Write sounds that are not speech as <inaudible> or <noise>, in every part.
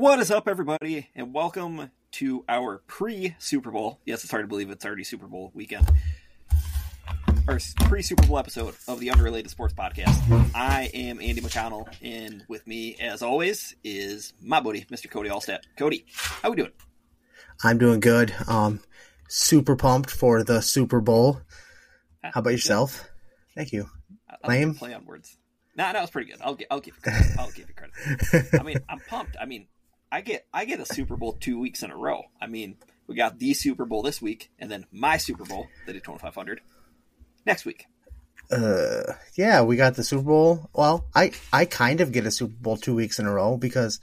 What is up, everybody, and welcome to our pre Super Bowl. Yes, it's hard to believe it's already Super Bowl weekend. Our pre Super Bowl episode of the Unrelated Sports Podcast. I am Andy McConnell, and with me, as always, is my buddy, Mr. Cody Allstat. Cody, how we doing? I'm doing good. Um, super pumped for the Super Bowl. How about yourself? Thank you. I, I Lame. Play on words. Nah, that was pretty good. I'll give, I'll give you <laughs> credit. I'll give you credit. I mean, I'm pumped. I mean, I get I get a Super Bowl two weeks in a row. I mean, we got the Super Bowl this week, and then my Super Bowl, the Daytona 500, next week. Uh, yeah, we got the Super Bowl. Well, I I kind of get a Super Bowl two weeks in a row because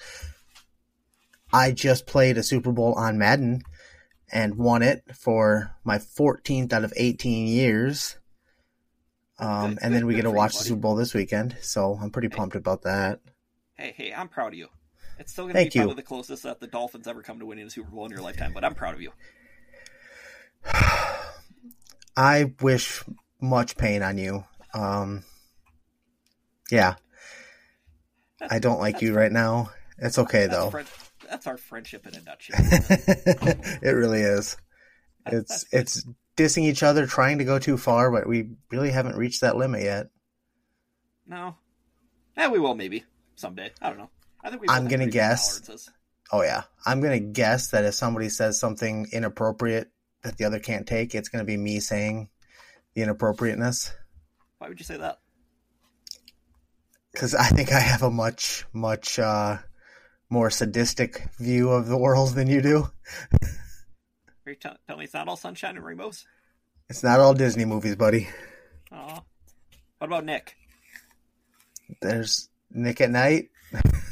I just played a Super Bowl on Madden and won it for my 14th out of 18 years. Um, Good, and then good, we get to watch the. Super Bowl this weekend, so I'm pretty pumped about that. Hey, hey, I'm proud of you. It's still going to be you. probably the closest that the Dolphins ever come to winning a Super Bowl in your lifetime, but I'm proud of you. <sighs> I wish much pain on you. Um, yeah, I don't like you right now. It's okay That's, though. friend- that's our friendship in a nutshell. <laughs> it really is. It's it's dissing each other, trying to go too far, but we really haven't reached that limit yet. no, yeah, we will maybe someday. I don't know. I think we. I'm gonna guess. Oh yeah, I'm gonna guess that if somebody says something inappropriate that the other can't take, it's gonna be me saying the inappropriateness Why would you say that? because I think I have a much much uh, more sadistic view of the world than you do. Are you t- telling me it's not all sunshine and rainbows? It's not all Disney movies, buddy. Aw. What about Nick? There's Nick at Night. <laughs>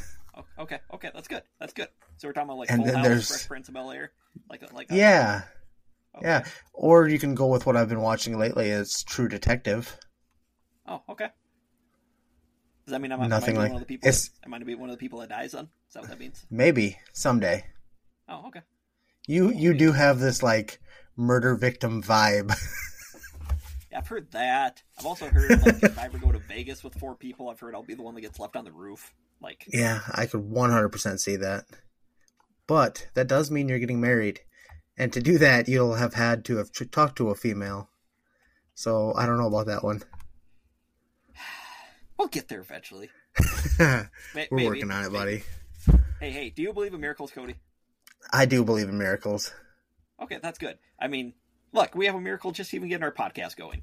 Okay, okay, that's good. That's good. So we're talking about like And Full then House, there's- Fresh Prince of Bel Air, like uh, like a, Yeah, okay. yeah. Or you can go with what I've been watching lately. It's True Detective. Oh, okay. Does that mean I'm, Nothing like- one of the people? it's- That, am I to be one of the people that dies? Then is that what that means? Maybe someday. Oh, okay. You you do have this like murder victim vibe. <laughs> Yeah, I've heard that. I've also heard like if I ever go to Vegas with four people, I've heard I'll be the one that gets left on the roof. Like, yeah, I could 100% see that. But that does mean you're getting married. And to do that, you'll have had to have talked to a female. So I don't know about that one. <sighs> we'll get there eventually. <laughs> We're maybe, working on it, maybe. buddy. Hey, hey, do you believe in miracles, Cody? I do believe in miracles. Okay, that's good. I mean, look, we have a miracle just even getting our podcast going.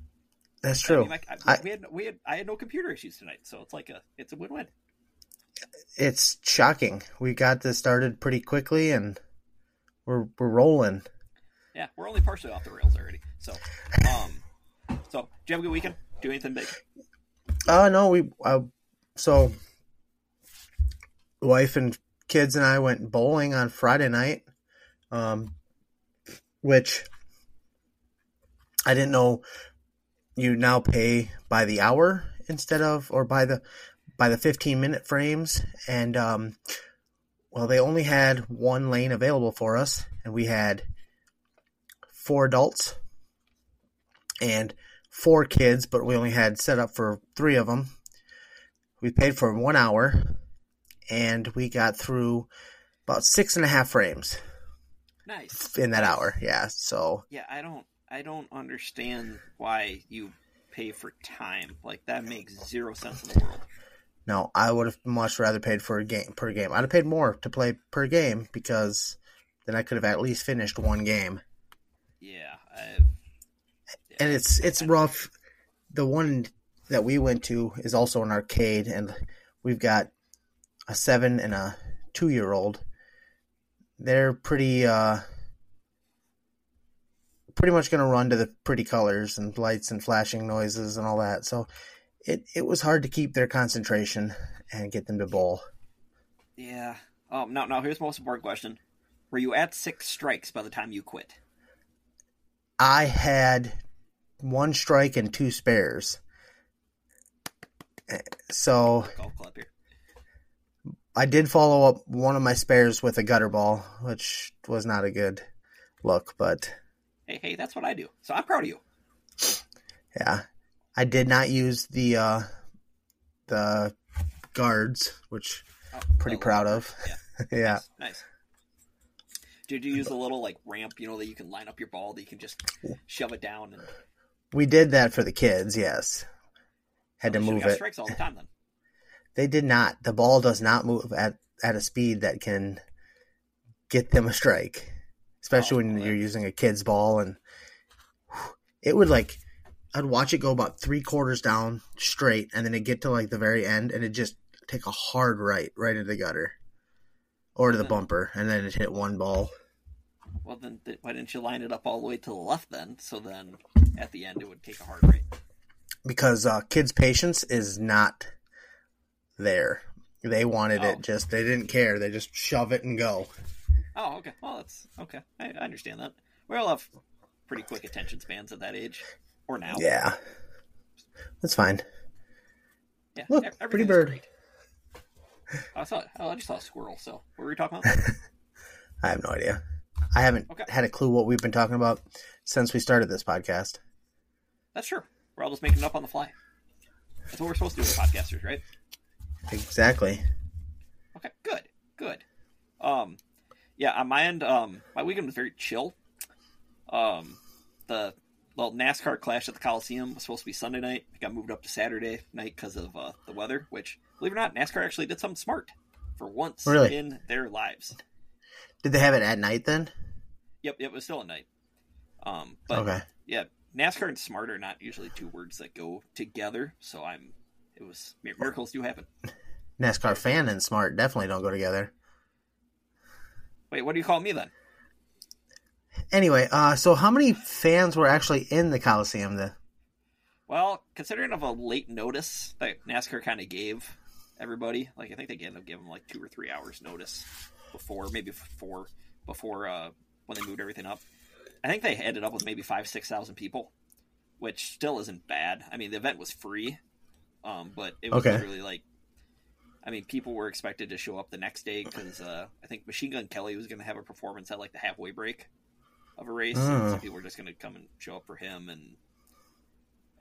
That's I true. mean, like, I, I- we had we had I had no computer issues tonight, so it's like a it's a win win. It's shocking. We got this started pretty quickly and we're we're rolling. Yeah, we're only partially off the rails already. So, um, so do you have a good weekend? Do anything big? Uh no, we uh, so wife and kids and I went bowling on Friday night. Um which I didn't know you now pay by the hour instead of or by the by the 15 minute frames and um well they only had one lane available for us and we had four adults and four kids, but we only had set up for three of them. We paid for one hour, and we got through about six and a half frames Nice. in that hour. Yeah, so Yeah, I don't I don't understand why you pay for time. Like that makes zero sense in the world. no, I would have much rather paid for a game per game. I'd have paid more to play per game because then I could have at least finished one game. Yeah, I've, and it's it's rough. The one that we went to is also an arcade, and we've got a seven and a two year old. They're pretty uh, pretty much going to run to the pretty colors and lights and flashing noises and all that. So it it was hard to keep their concentration and get them to bowl. yeah. Um, now now here's the most important question: Were you at six strikes by the time you quit? I had one strike and two spares. So club here. I did follow up one of my spares with a gutter ball, which was not a good look, but Hey, hey, that's what I do. So I'm proud of you. yeah. I did not use the uh the guards, which Oh, pretty well, proud of. Yeah, <laughs> yeah. Nice. Did you use a little like ramp, you know, that you can line up your ball that you can just shove it down and We did that for the kids, yes. Had to Should've move it. strikes all the time then. <laughs> They did not. The ball does not move at, at a speed that can get them a strike, especially Oh, when you're using a kid's ball. And it would like, I'd watch it go about three quarters down straight, and then it get to like the very end, and it just take a hard right, right into the gutter or to the bumper, and then it hit one ball. Well, then th- why didn't you line it up all the way to the left then? So then at the end it would take a hard right. because uh, kids' patience is not there. They wanted Oh. it just they didn't care. They just shove it and go. Oh, okay. Well, that's okay. I, I understand that. We all have pretty quick attention spans at that age, or now. Yeah, that's fine. Yeah. Look, pretty bird. great. I saw. Oh, I just saw a squirrel. So what were we talking <laughs> about? I have no idea. I haven't Okay. had a clue what we've been talking about since we started this podcast. That's true. We're all just making it up on the fly. That's what we're supposed to do as podcasters, right? Exactly. Okay, good, good. Um, yeah, on my end, um, my weekend was very chill. Um, the well NASCAR clash at the Coliseum was supposed to be Sunday night. It got moved up to Saturday night because of uh, the weather. Which, believe it or not, NASCAR actually did something smart for once Really? in their lives. Did they have it at night then? Yep, it was still at night. Um, but okay. yeah, NASCAR and smart are not usually two words that go together. So I'm, it was miracles do happen. <laughs> NASCAR fan and smart definitely don't go together. Wait, what do you call me then? Anyway, uh, so how many fans were actually in the Coliseum? The Well, considering of a late notice that NASCAR kind of gave everybody, like I think they ended up giving them like two or three hours notice before, maybe four before uh, when they moved everything up. I think they ended up with maybe five, six thousand people, which still isn't bad. I mean, the event was free, um, but it was Okay. really like, I mean, people were expected to show up the next day because uh, I think Machine Gun Kelly was going to have a performance at like the halfway break of a race. and Oh. some people were just going to come and show up for him and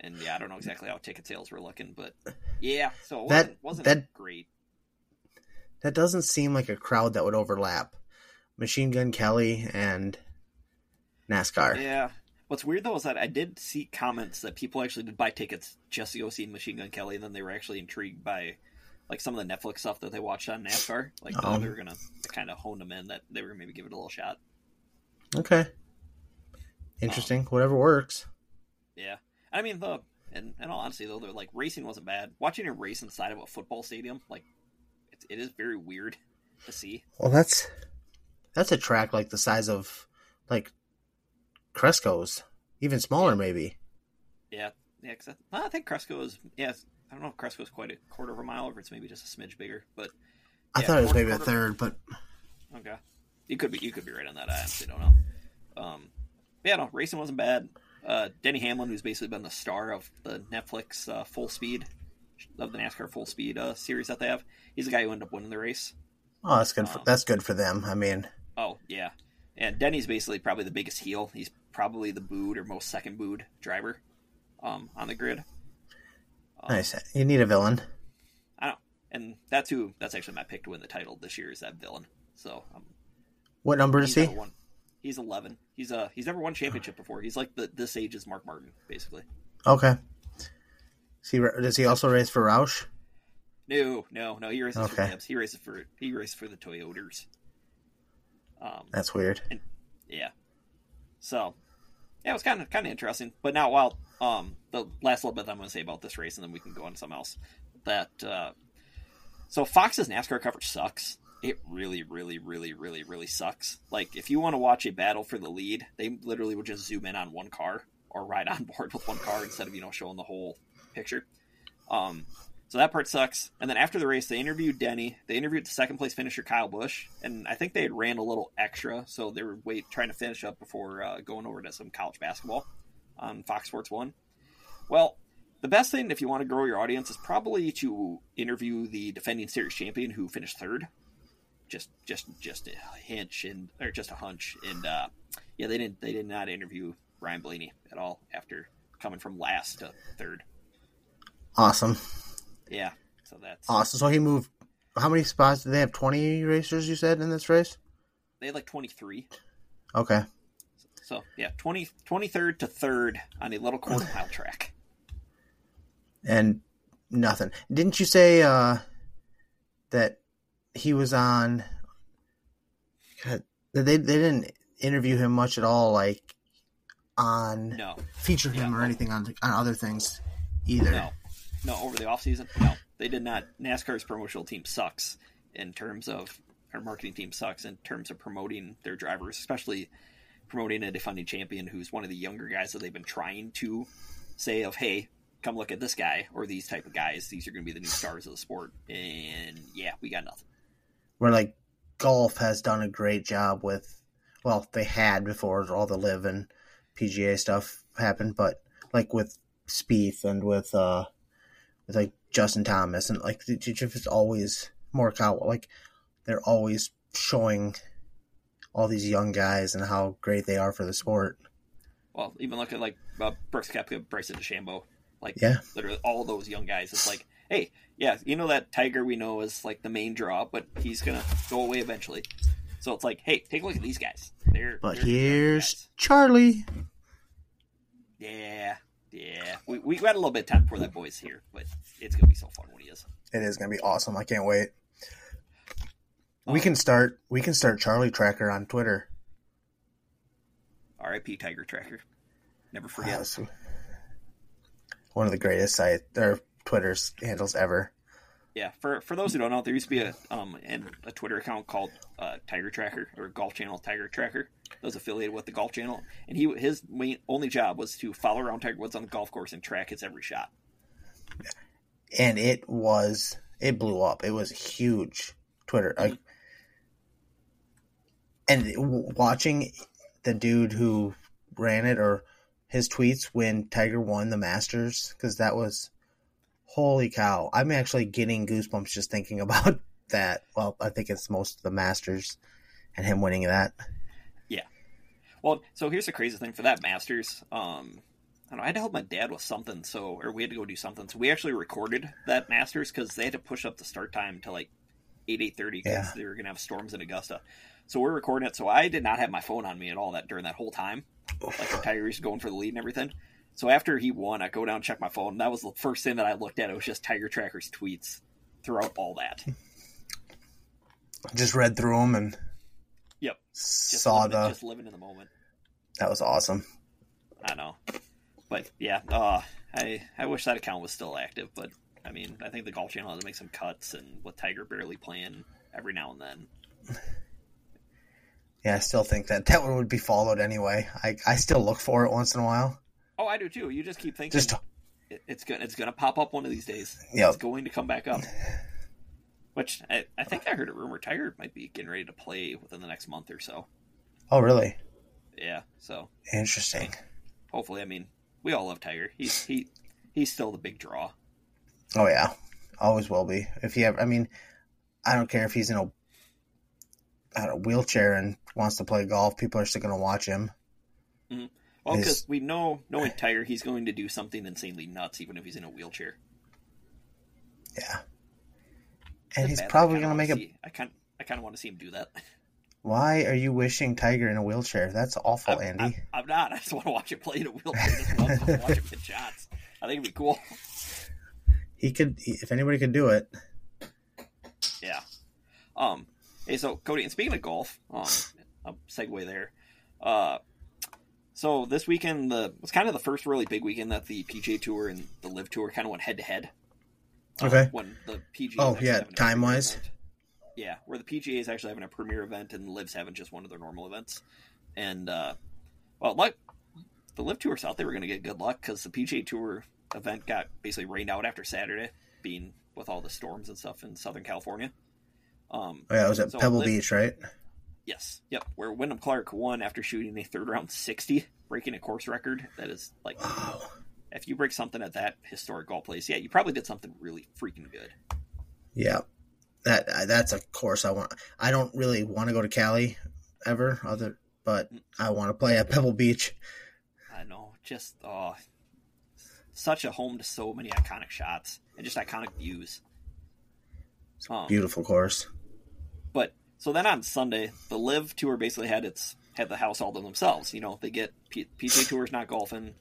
and yeah, I don't know exactly how ticket sales were looking, but yeah, so it That- wasn't, wasn't that- great. that doesn't seem like a crowd that would overlap. Machine Gun Kelly and NASCAR. Yeah. What's weird though is that I did see comments that people actually did buy tickets just to go see Machine Gun Kelly, and then they were actually intrigued by like some of the Netflix stuff that they watched on NASCAR. Like Oh. they were gonna kind of hone them in that they were gonna maybe give it a little shot. Okay. Interesting. Um, Whatever works. Yeah, I mean the and in all honesty though, they're like racing wasn't bad. Watching a race inside of a football stadium, like it, it is very weird to see. Well, that's that's a track like the size of like Cresco's, even smaller maybe. Yeah, yeah. Cause I, I think Cresco is. Yeah, I don't know if Cresco is quite a quarter of a mile, or if it's maybe just a smidge bigger. But I thought it was maybe a third, but okay, you could be you could be right on that. I honestly don't know. Um, but yeah, no, racing wasn't bad. Uh, Denny Hamlin, who's basically been the star of the Netflix uh, Full Speed of the NASCAR Full Speed uh, series that they have, he's the guy who ended up winning the race. oh, that's good. For, Um, that's good for them. I mean, Oh yeah, and Denny's basically probably the biggest heel. He's probably the booed or most second booed driver um, on the grid. Um, nice. You need a villain. I don't, and that's who. That's actually my pick to win the title this year is that villain. So um, What number is he? won. He's eleven. He's uh he's never won championship before. He's like the this age is Mark Martin basically. Okay. Is he, does he also race for Roush? No, no, no. He races for Okay. Gibbs. He races for he races for the Toyotas. Um, That's weird. Yeah. So, yeah, it was kind of kind of interesting. But now, while um, the last little bit that I'm going to say about this race, and then we can go on to something else. That uh, so Fox's NASCAR coverage sucks. It really, really, really, really, really sucks. Like if you want to watch a battle for the lead, they literally would just zoom in on one car or ride on <laughs> board with one car instead of you know showing the whole picture. Um, so that part sucks. And then after the race, they interviewed Denny. They interviewed the second place finisher Kyle Busch, and I think they had ran a little extra, so they were wait trying to finish up before uh, going over to some college basketball on Fox Sports One. Well, the best thing if you want to grow your audience is probably to interview the defending series champion who finished third. Just, just, just a hinch and or just a hunch, and uh, yeah, they didn't, they did not interview Ryan Blaney at all after coming from last to third. Awesome. Yeah, so that's Awesome. So he moved how many spots? Do they have twenty racers? You said in this race. They had like 23. Okay. So, yeah, 20, 23rd to 3rd on a little quarter mile track. And nothing. Didn't you say uh, that he was on? God, they they didn't interview him much at all, like on No, feature him Yeah. or anything on on other things either. no, no. Over the off season, no, they did not. NASCAR's promotional team sucks in terms of our marketing team sucks in terms of promoting their drivers, especially promoting a defending champion who's one of the younger guys that they've been trying to say of, hey, come look at this guy or these type of guys. These are going to be the new stars of the sport. And yeah, we got nothing. Where like golf has done a great job with, well, they had before all the LIV and PGA stuff happened, but like with Spieth and with uh with like Justin Thomas and like the just always Morikawa, like they're always showing all these young guys and how great they are for the sport. Well, even look at like uh, Brooks Koepka, Bryson DeChambeau, like Yeah. literally all those young guys. It's like, hey, yeah, you know that Tiger we know is like the main draw, but he's gonna go away eventually. So it's like, hey, take a look at these guys. They're But they're here's guys. Charlie. yeah, yeah. We we got a little bit of time before that boy's here, but it's gonna be so fun when he is. It is gonna be awesome. I can't wait. We can start. We can start Charlie Tracker on Twitter. R.I.P. Tiger Tracker. Never forget. One of the greatest site or Twitter's handles ever. Yeah, for for those who don't know, there used to be a um an, a Twitter account called uh, Tiger Tracker or Golf Channel Tiger Tracker. That was affiliated with the Golf Channel, and he his main, only job was to follow around Tiger Woods on the golf course and track his every shot. and it was it blew up. It was huge. Twitter, like, and watching the dude who ran it or his tweets when Tiger won the Masters because that was holy cow. I'm actually getting goosebumps just thinking <laughs> about that. Well, I think it's most of the Masters and him winning that. Yeah well, so here's the crazy thing for that Masters. Um, I know, I had to help my dad with something, so or we had to go do something. So we actually recorded that Masters because they had to push up the start time to like eight eight thirty because Yeah. they were gonna have storms in Augusta. So we're recording it. So I did not have my phone on me at all that during that whole time. Like was going for the lead and everything. So after he won, I go down and check my phone. That was the first thing that I looked at. It was just Tiger Tracker's tweets throughout all that. Just read through them and Yep. Just saw living, the. just living in the moment. That was awesome. I know, but yeah, uh, I I wish that account was still active. But I mean, I think the Golf Channel has to make some cuts, and with Tiger barely playing every now and then. Yeah, I still think that that one would be followed anyway. I I still look for it once in a while. Oh, I do too. You just keep thinking Just it, it's gonna it's gonna pop up one of these days. It's going to come back up. Which I, I think I heard a rumor Tiger might be getting ready to play within the next month or so. oh really Yeah, so interesting. hopefully, I mean, we all love Tiger. He's he he's still the big draw. Oh yeah, always will be. If he ever, I mean, I don't care if he's in a, I don't know, wheelchair and wants to play golf. People are still going to watch him. Mm-hmm. Well, because we know knowing Tiger, he's going to do something insanely nuts, even if he's in a wheelchair. Yeah, and he's probably going to make a. see- I kind I kind of want to see him do that. <laughs> Why are you wishing Tiger in a wheelchair? That's awful, I'm, Andy. I'm, I'm not. I just want to watch him play in a wheelchair. I just want to watch him hit shots. I think it'd be cool. he could, if anybody could do it. Yeah. Um. Hey, so Cody, and speaking of golf, um, a segue there. Uh, so this weekend, the was kind of the first really big weekend that the PGA Tour and the LIV Tour kind of went head to head. Okay. When the PGA. Oh, yeah, time-wise? event. Yeah, where the PGA is actually having a premier event and the LIV's having just one of their normal events, and uh, well, like the LIV Tour thought they were going to get good luck because the PGA Tour event got basically rained out after Saturday, being with all the storms and stuff in Southern California. Um, Oh yeah, it was at So, Pebble Liv- Beach, right? Yes. Yep. Where Wyndham Clark won after shooting a third round 60, breaking a course record. That is like, Wow. if you break something at that historic golf place, yeah, you probably did something really freaking good. Yeah, that that's a course I want. I don't really want to go to Cali ever, other, but I want to play at Pebble Beach. I know. Just, oh, such a home to so many iconic shots and just iconic views. Um, Beautiful course. But so then on Sunday, the LIV Tour basically had its had the house all to themselves. You know, they get P- PGA Tour's not golfing.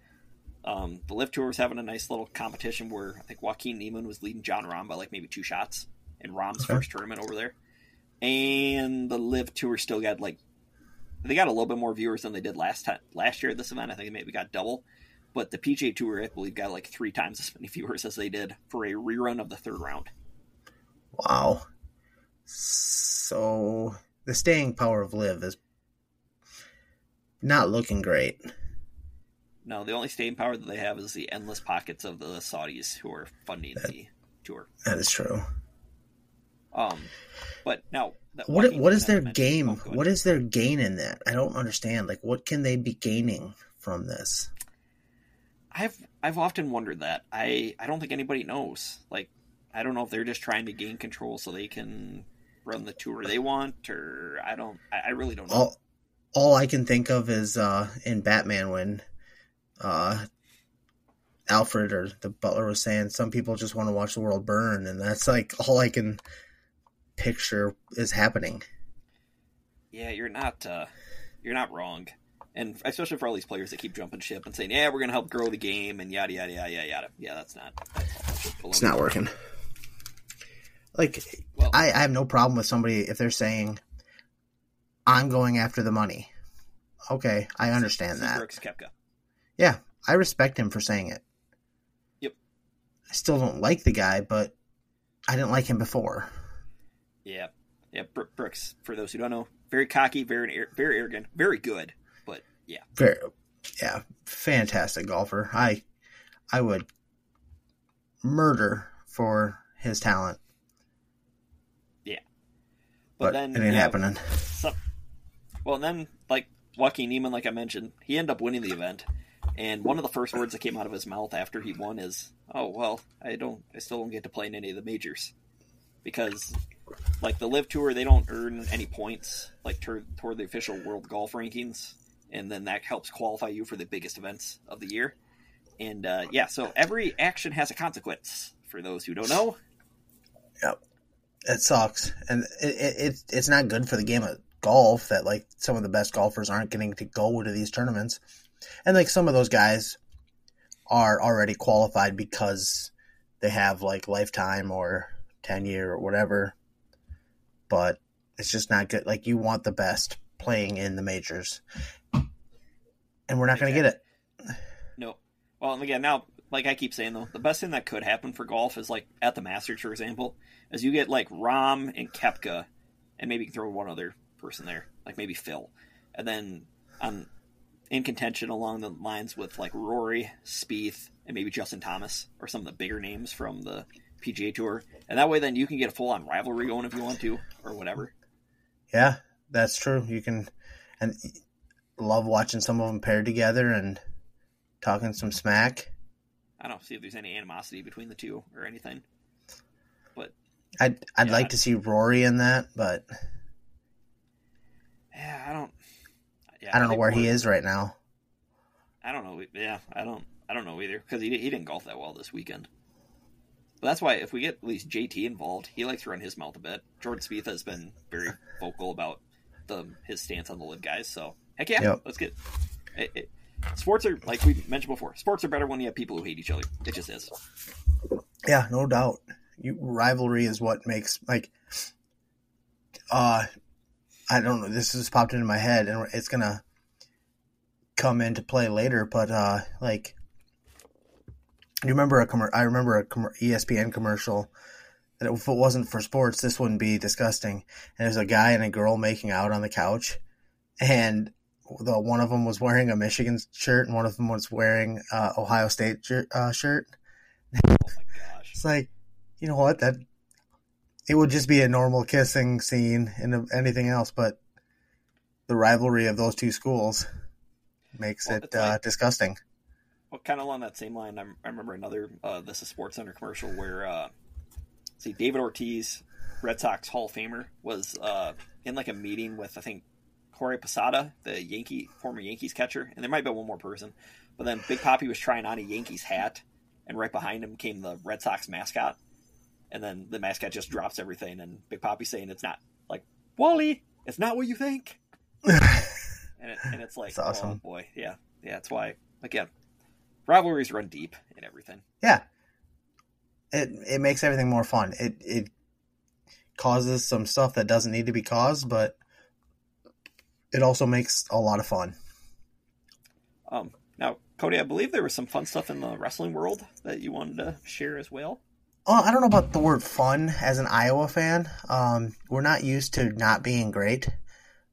Um, the LIV Tour was having a nice little competition where I think Joaquin Niemann was leading Jon Rahm by like maybe two shots in Rahm's Okay. first tournament over there. And the LIV Tour still got like they got a little bit more viewers than they did last time last year at this event. I think they maybe got double. But the PGA Tour, I believe, got like three times as many <laughs> viewers as they did for a rerun of the third round. Wow. So the staying power of LIV is not looking great. No, the only staying power that they have is the endless pockets of the Saudis who are funding the tour. That is true. Um, but now, that What what is their game? oh. What is their gain in that? I don't understand. Like, what can they be gaining from this? I've I've often wondered that. I I don't think anybody knows. Like, I don't know if they're just trying to gain control so they can run the tour they want, or I don't. I, I really don't know. All all I can think of is uh, in Batman when uh, Alfred or the butler was saying some people just want to watch the world burn, and that's like all I can picture is happening. Yeah, you're not uh, you're not wrong, and especially for all these players that keep jumping ship and saying, "Yeah, we're gonna help grow the game," and yada yada yada yada yada. Yeah, that's not. That's It's not working. Like Well, I, I have no problem with somebody if they're saying I'm going after the money. Okay, I understand that. Brooks Koepka. Yeah, I respect him for saying it. Yep. I still don't like the guy, but I didn't like him before. Yeah, yeah. Bro- Brooks, for those who don't know, very cocky, very very arrogant, very good. But yeah, Very, yeah, fantastic golfer. I, I would murder for his talent, but, but, then it ain't yeah, happening. some- well, and then like Joaquin Niemann, like I mentioned, he ended up winning the event. And one of the first words that came out of his mouth after he won is, "Oh well, I don't, I still don't get to play in any of the majors because, like the LIV Tour, they don't earn any points like toward, toward the official World Golf Rankings, and then that helps qualify you for the biggest events of the year. And uh, yeah, so every action has a consequence. For those who don't know, It sucks, and it, it, it it's not good for the game of golf that like some of the best golfers aren't getting to go to these tournaments, and like some of those guys are already qualified because they have like lifetime or ten year or whatever, but it's just not good. Like you want the best playing in the majors, and we're not going to get it. No. Well, and again, now, like I keep saying though, the best thing that could happen for golf is like at the Masters, for example, is you get like Rahm and Koepka, and maybe you can throw one other person there, like maybe Phil, and then I'm in contention along the lines with like Rory, Spieth, and maybe Justin Thomas, or some of the bigger names from the PGA Tour, and that way then you can get a full on rivalry going if you want to, or whatever. Yeah, that's true. You can, and love watching some of them paired together and talking some smack. I don't see if there's any animosity between the two or anything. But I'd I'd Yeah. like to see Rory in that, but Yeah, I don't. Yeah, I don't know think where he is right now. I don't know. Yeah, I don't. I don't know either because he he didn't golf that well this weekend. But that's why if we get at least JT involved, he likes to run his mouth a bit. Jordan Spieth has been very vocal about the his stance on the LIV guys. So heck yeah, Yep. let's get. It, it, sports are like we mentioned before. Sports are better when you have people who hate each other. It just is. Yeah, no doubt. You, rivalry is what makes like. Uh, I don't know. This just popped into my head, and it's gonna come into play later. But uh, like, you remember a commer- I remember a E ESPN commercial that if it wasn't for sports, this wouldn't be disgusting. And there's a guy and a girl making out on the couch, and the one of them was wearing a Michigan shirt, and one of them was wearing uh, Ohio State jer- uh, shirt. Oh my gosh. It's like, you know what? That it would just be a normal kissing scene and anything else, but the rivalry of those two schools makes Well, it uh, like- disgusting. Well, kind of along that same line, I, I remember another uh, This is Sports Center commercial where, uh, see, David Ortiz, Red Sox Hall of Famer, was uh, in like a meeting with I think Corey Posada, the Yankee former Yankees catcher, and there might be one more person. But then Big Papi was trying on a Yankees hat, and right behind him came the Red Sox mascot. and then the mascot just drops everything, and Big Papi saying it's not like Wally, it's not what you think, <laughs> and, it, and it's like, oh awesome. boy, yeah, yeah, that's why again, rivalries run deep and everything. Yeah. It it makes everything more fun. It it causes some stuff that doesn't need to be caused, but it also makes a lot of fun. Um, now, Cody, I believe there was some fun stuff in the wrestling world that you wanted to share as well. Oh, I don't know about the word fun as an Iowa fan. Um, we're not used to not being great.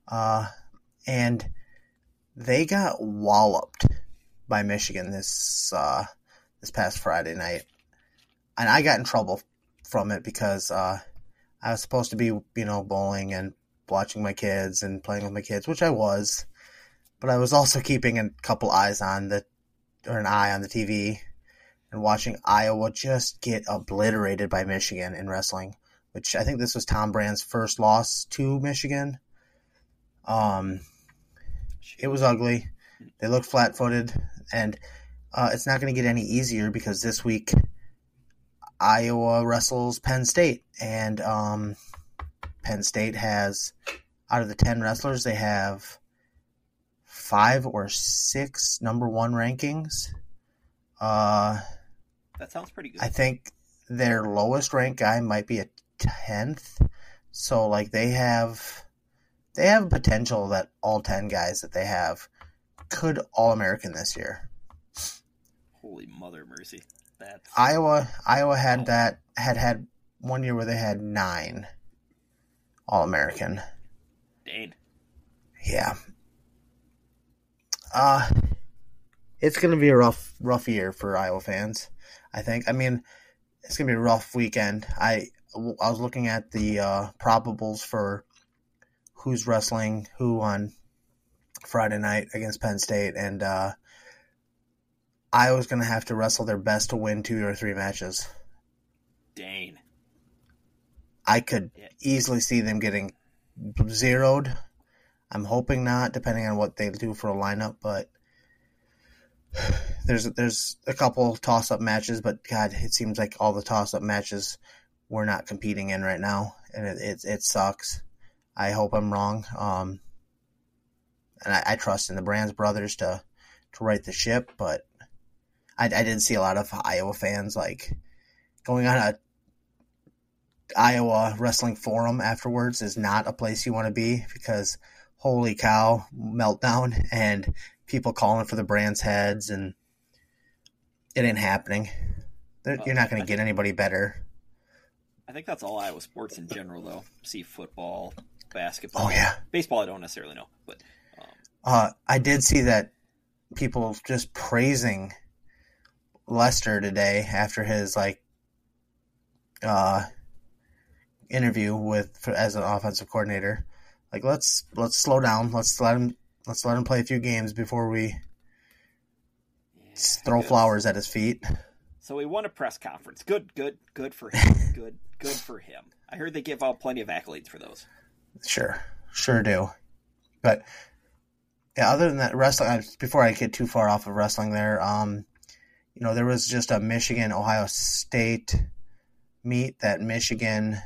Uh, and they got walloped by Michigan this uh, this past Friday night. And I got in trouble from it because uh, I was supposed to be, you know, bowling and watching my kids and playing with my kids, which I was. But I was also keeping a couple eyes on the, or an eye on the TV and watching Iowa just get obliterated by Michigan in wrestling, which I think this was Tom Brands' first loss to Michigan. Um, it was ugly. They looked flat footed, and uh, it's not going to get any easier because this week Iowa wrestles Penn State, and um, Penn State has out of the ten wrestlers they have five or six number one rankings. Uh, That sounds pretty good. I think their lowest ranked guy might be a tenth. So like they have they have a potential that all ten guys that they have could all American this year. Holy mother mercy! That's Iowa Iowa had that had had one year where they had nine all American. Dane. Yeah. Uh it's gonna be a rough rough year for Iowa fans. I think. I mean, it's gonna be a rough weekend. I I was looking at the uh, probables for who's wrestling who on Friday night against Penn State, and uh, Iowa's gonna have to wrestle their best to win two or three matches. Dane. I could Yeah. easily see them getting zeroed. I'm hoping not, depending on what they do for a lineup. But <sighs> there's there's a couple toss up matches, but God, it seems like all the toss up matches we're not competing in right now, and it it, it sucks. I hope I'm wrong. Um, and I, I trust in the Brands brothers to to right the ship, but I, I didn't see a lot of Iowa fans like going on a Iowa Wrestling Forum afterwards is not a place you want to be because holy cow, meltdown <laughs> and people calling for the Brands' heads and it ain't happening. They're- You're not going to get anybody better. I think that's all Iowa sports in general, though. See football, basketball. Oh yeah. Baseball, I don't necessarily know, but um, Uh, I did see that people just praising Lester today after his like uh, interview with for, as an offensive coordinator. Like let's let's slow down. Let's let him let's let him play a few games before we yeah, throw good. flowers at his feet. So he won a press conference. Good, good, good for him. <laughs> good, good for him. I heard they give out plenty of accolades for those. Sure, sure do. But yeah, other than that, wrestling. uh, Before I get too far off of wrestling, there, um, you know, there was just a Michigan Ohio State meet that Michigan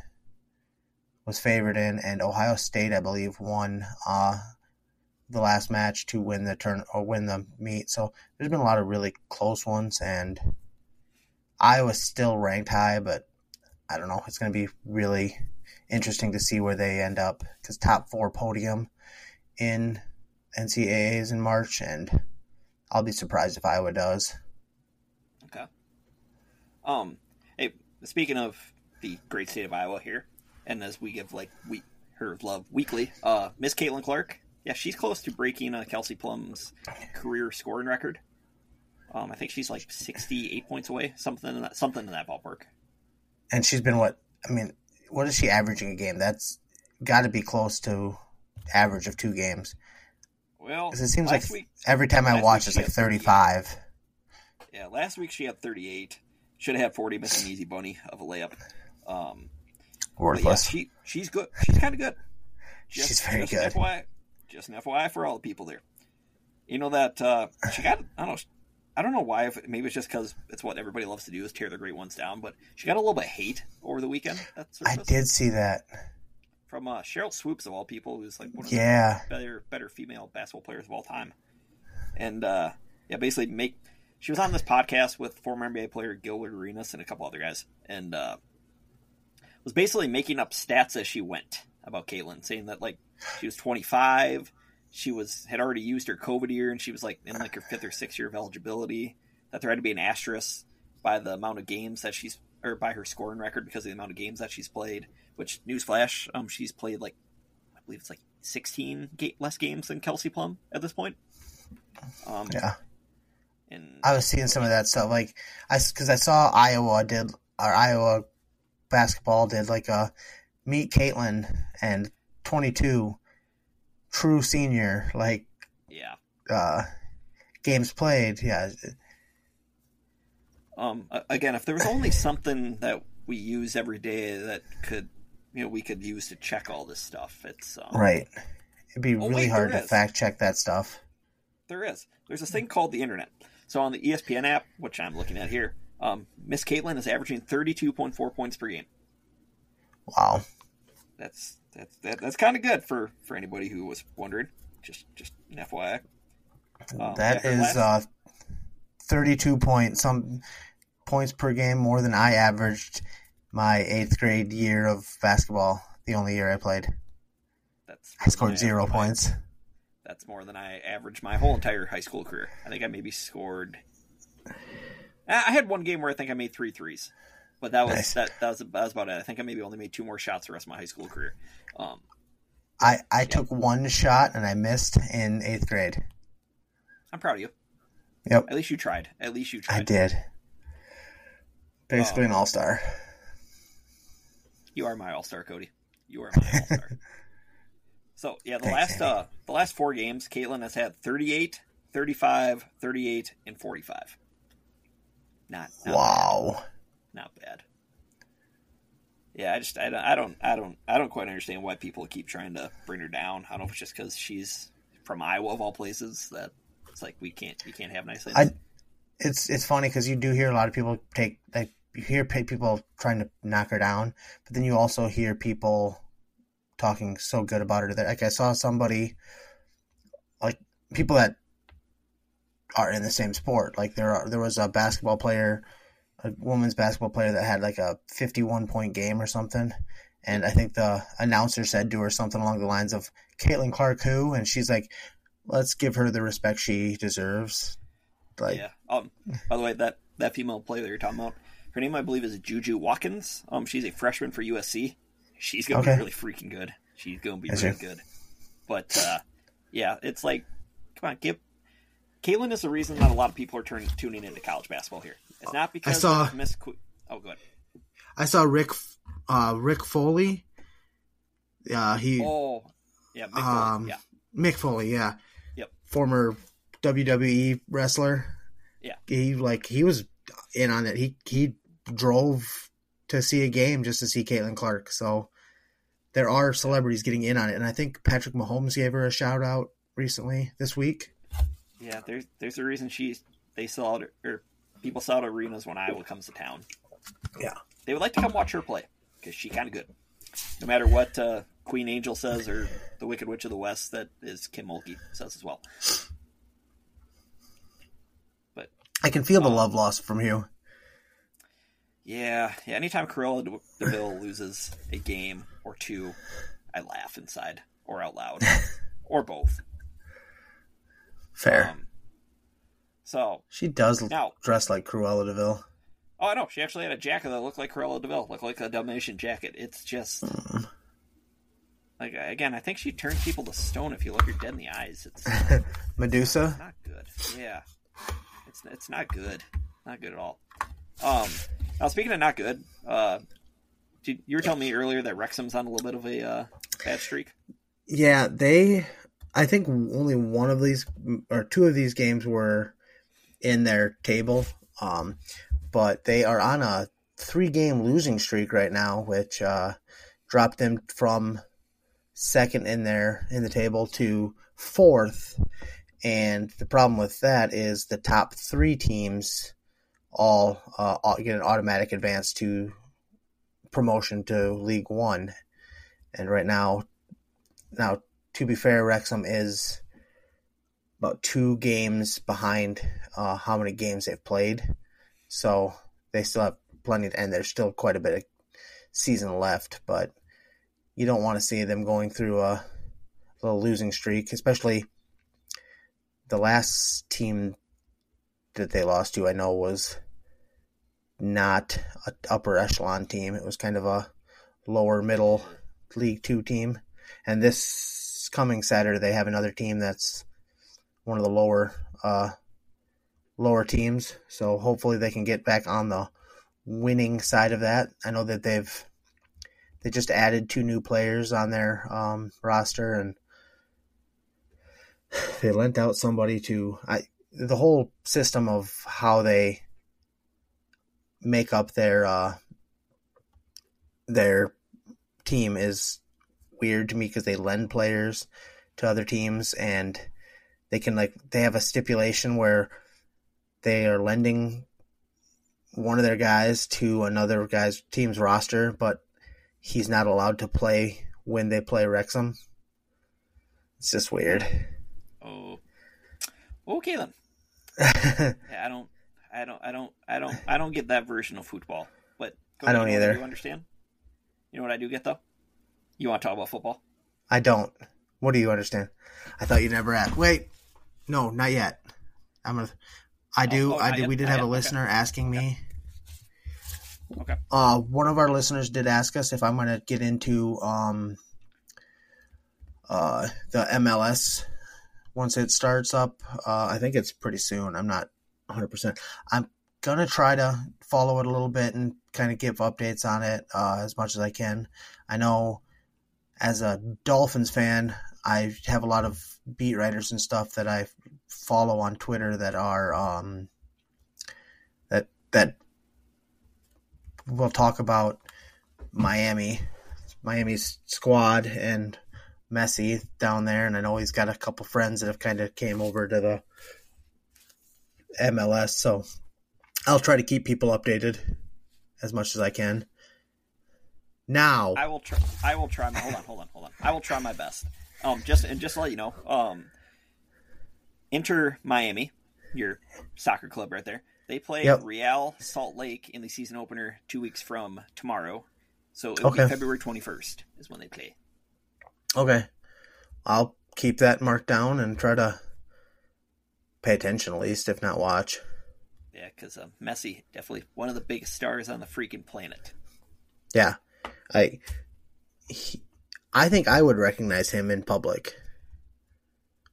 was favored in, and Ohio State, I believe, won uh, the last match to win the turn or win the meet. So there's been a lot of really close ones, and Iowa's still ranked high, but I don't know. It's going to be really interesting to see where they end up because top four podium in NCAAs in March, and I'll be surprised if Iowa does. Okay. Um. Hey, speaking of the great state of Iowa here, and as we give like we her love weekly, uh, Miss Caitlin Clark. Yeah, she's close to breaking uh, Kelsey Plum's career scoring record. Um, I think she's like sixty-eight points away, something in that something in that ballpark. And she's been what? I mean, what is she averaging a game? That's got to be close to average of two games. Well, it seems like week, every time I watch, it's like 35. yeah, last week she had thirty-eight. Should have had forty, missed an easy bunny of a layup. Um, but yeah, Worthless. she she's good. She's kind of good. <laughs> She's very just good. An FYI, just an FYI for all the people there. You know that uh, she got I don't know I don't know why. If, maybe it's just because it's what everybody loves to do is tear the great ones down. But she got a little bit of hate over the weekend. I did see that from uh, Sheryl Swoopes of all people, who's like one of yeah. the better better female basketball players of all time. And uh, yeah, basically make she was on this podcast with former NBA player Gilbert Arenas and a couple other guys, and uh, was basically making up stats as she went about Caitlin, saying that like she was 25, she was had already used her COVID year, and she was like in like her fifth or sixth year of eligibility. That there had to be an asterisk by the amount of games that she's or by her scoring record because of the amount of games that she's played. Which newsflash, um, she's played like I believe it's like 16 ga- less games than Kelsey Plum at this point. Um, yeah. And I was seeing some of that stuff, like I because I saw Iowa did or Iowa basketball did like a meet Caitlin and 22 true senior like yeah uh games played yeah um again if there was only something that we use every day that could you know we could use to check all this stuff. It's um, right. It'd be oh, really wait, hard to is. fact check that stuff. There is. There's this thing called the internet. So on the ESPN app, which I'm looking at here, um, Miss Caitlin is averaging 32.4 points per game. Wow. That's that's that, that's kind of good for for anybody who was wondering. Just just an FYI. Um, that is last... uh, 32 point some points per game more than I averaged my eighth grade year of basketball, the only year I played. That's I scored zero points. That's more than I averaged my whole entire high school career. I think I maybe scored. I had one game where I think I made three threes, but that was nice. that, that was that was about it. I think I maybe only made two more shots the rest of my high school career. Um, I I yeah. took one shot and I missed in eighth grade. I'm proud of you. Yep. At least you tried. At least you tried. I did. Basically um, an all star. You are my all star, Cody. You are <laughs> my all star. so yeah, the Thanks, last uh the last four games, Caitlin has had 38, 35, 38, and 45. Not, not wow. Bad. Not bad. Yeah, I just I don't I don't I don't I don't quite understand why people keep trying to bring her down. I don't know if it's just because she's from Iowa of all places that it's like we can't we can't have nice things. I, it's it's funny because you do hear a lot of people take like you hear people trying to knock her down, but then you also hear people talking so good about her that like I saw somebody like people that are in the same sport. Like there are, there was a basketball player, a woman's basketball player that had like a 51 point game or something. And I think the announcer said to her something along the lines of Caitlin Clark who? And she's like, let's give her the respect she deserves. Like, yeah. Um, by the way, that, that female player that you're talking about, her name, I believe, is Juju Watkins. Um, she's a freshman for USC. She's gonna okay. be really freaking good. She's gonna be really good. But uh, yeah, it's like, come on, give. Caitlin is the reason that a lot of people are turning tuning into college basketball here. It's not because I saw Miss. Qu- oh, good. I saw Rick, uh, Rick Foley. Yeah, he. Oh, yeah, Mick um, Foley. Yeah, Mick Foley. Yeah. Yep. Former WWE wrestler. Yeah. He like he was in on it. He he drove to see a game just to see Caitlin Clark. So there are celebrities getting in on it, and I think Patrick Mahomes gave her a shout out recently this week. Yeah, there's there's a reason she's they sell out or people sell out arenas when Iowa comes to town. Yeah, they would like to come watch her play because she kind of good. No matter what uh, Queen Angel says or the Wicked Witch of the West, that is Kim Mulkey says as well. But I can feel the um, love lost from you. Yeah, yeah. Anytime Cruella de Vil loses a game or two, I laugh inside or out loud, <laughs> or both. Fair. Um, so she does now, dress like Cruella de Vil. Oh, I know. She actually had a jacket that looked like Cruella de Vil, looked like a Dalmatian jacket. It's just mm. like again. I think she turns people to stone if you look her dead in the eyes. It's <laughs> Medusa. It's not good. Yeah, it's it's not good. Not good at all. Um, now, speaking of not good, uh, you were telling me earlier that Wrexham's on a little bit of a uh, bad streak. Yeah, they. I think only one of these or two of these games were in their table, um, but they are on a three-game losing streak right now, which uh, dropped them from second in there in the table to fourth, And the problem with that is the top three teams all uh, get an automatic advance to promotion to League One. And right now, now to be fair, Wrexham is about two games behind uh, how many games they've played. So they still have plenty, to, and there's still quite a bit of season left. But you don't want to see them going through a little losing streak, especially the last team that they lost to. I know was not an upper echelon team. It was kind of a lower middle League Two team, and this coming Saturday they have another team that's one of the lower uh, lower teams. So hopefully they can get back on the winning side of that. I know that they've they just added two new players on their um, roster and <sighs> they lent out somebody to I the whole system of how they make up their uh, their team is weird to me because they lend players to other teams and they can like they have a stipulation where they are lending one of their guys to another guy's team's roster, but he's not allowed to play when they play Wrexham. It's just weird. Oh, okay then. <laughs> I don't, I don't, I don't, I don't, I don't get that version of football. But I don't either. You understand? You know what I do get though? You want to talk about football? I don't. What do you understand? I thought you never asked. Wait, no, not yet. I'm gonna. I do. Oh, oh, I do. We did have a listener okay. asking me. Okay. Uh, one of our listeners did ask us if I'm gonna get into um, uh, the MLS once it starts up. Uh, I think it's pretty soon. I'm not 100. percent I'm gonna try to follow it a little bit and kind of give updates on it uh, as much as I can. I know as a Dolphins fan, I have a lot of beat writers and stuff that I follow on Twitter that are um, that that will talk about Miami, Miami's squad and Messi down there, and I know he's got a couple friends that have kind of came over to the MLS, so I'll try to keep people updated as much as I can. Now, I will try. I will try. My, hold on, hold on, hold on. I will try my best. Um, just and just to let you know, um, Inter Miami, your soccer club right there. They play yep. Real Salt Lake in the season opener two weeks from tomorrow. So it'll okay. be February 21st is when they play. Okay. I'll keep that marked down and try to pay attention at least, if not watch. Yeah, because uh, Messi, definitely one of the biggest stars on the freaking planet. Yeah. I. He, I think I would recognize him in public,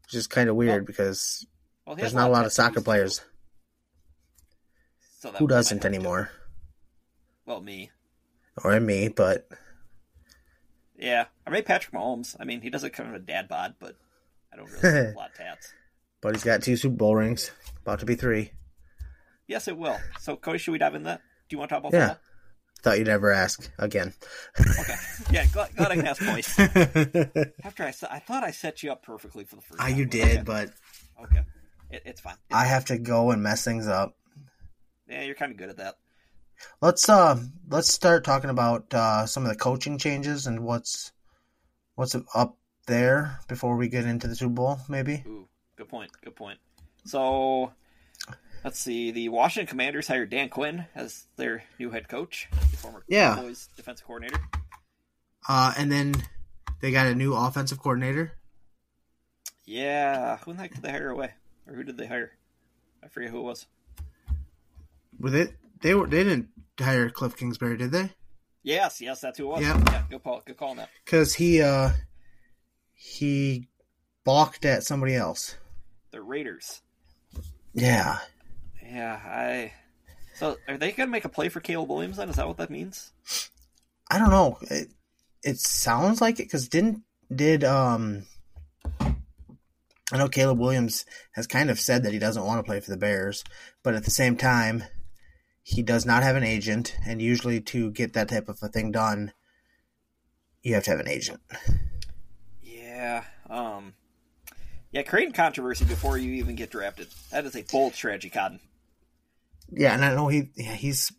which is kind of weird well, because well, there's not a lot of soccer players. So Who doesn't anymore? Well, me. Or me, but yeah, I mean Patrick Mahomes. I mean, he does a kind of a dad bod, but I don't really <laughs> have a lot of tats. But he's got two Super Bowl rings, about to be three. Yes, it will. So, Cody, should we dive in that? Do you want to talk about yeah. football? Thought you'd never ask again. okay. Yeah, glad, glad I can ask twice. <laughs> After I, I thought I set you up perfectly for the first. Ah, you did, okay. but okay, it, it's fine. It's I have to go and mess things up. Yeah, you're kind of good at that. Let's uh let's start talking about uh, some of the coaching changes and what's what's up there before we get into the Super Bowl, maybe. Ooh, good point. Good point. So Let's see. The Washington Commanders hired Dan Quinn as their new head coach, the former yeah. Cowboys defensive coordinator. Uh, and then they got a new offensive coordinator. Yeah, who the heck did they hire away, or who did they hire? I forget who it was. Was it? They were. They didn't hire Cliff Kingsbury, did they? Yes, yes, that's who it was. Yeah, yeah good call. Good call on that. Because he uh he balked at somebody else. The Raiders. Yeah. Yeah, I. So are they going to make a play for Caleb Williams then? Is that what that means? I don't know. It, it sounds like it because didn't did um. I know Caleb Williams has kind of said that he doesn't want to play for the Bears, but at the same time, he does not have an agent, and usually to get that type of a thing done, you have to have an agent. Yeah. Um. Yeah, creating controversy before you even get drafted. That is a bold strategy, Cotton. Yeah, and I know he he's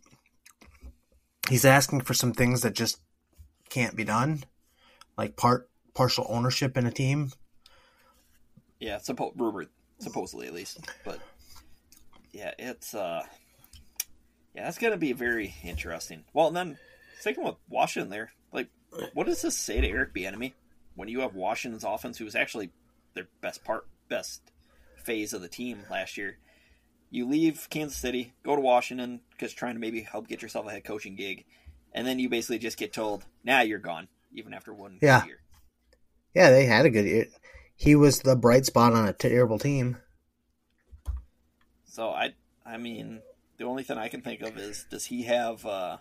he's asking for some things that just can't be done, like part partial ownership in a team. Yeah, suppo- rumored, supposedly at least. But yeah, it's uh, yeah, that's gonna be very interesting. Well, and then sticking with Washington, there, like, what does this say to Eric Bieniemy when you have Washington's offense, who was actually their best part, best phase of the team last year? You leave Kansas City, go to Washington because trying to maybe help get yourself a head coaching gig, and then you basically just get told, "Now nah, you're gone," even after one yeah. year. Yeah, they had a good year. He was the bright spot on a terrible team. So I, I mean, the only thing I can think of is, does he have? Uh,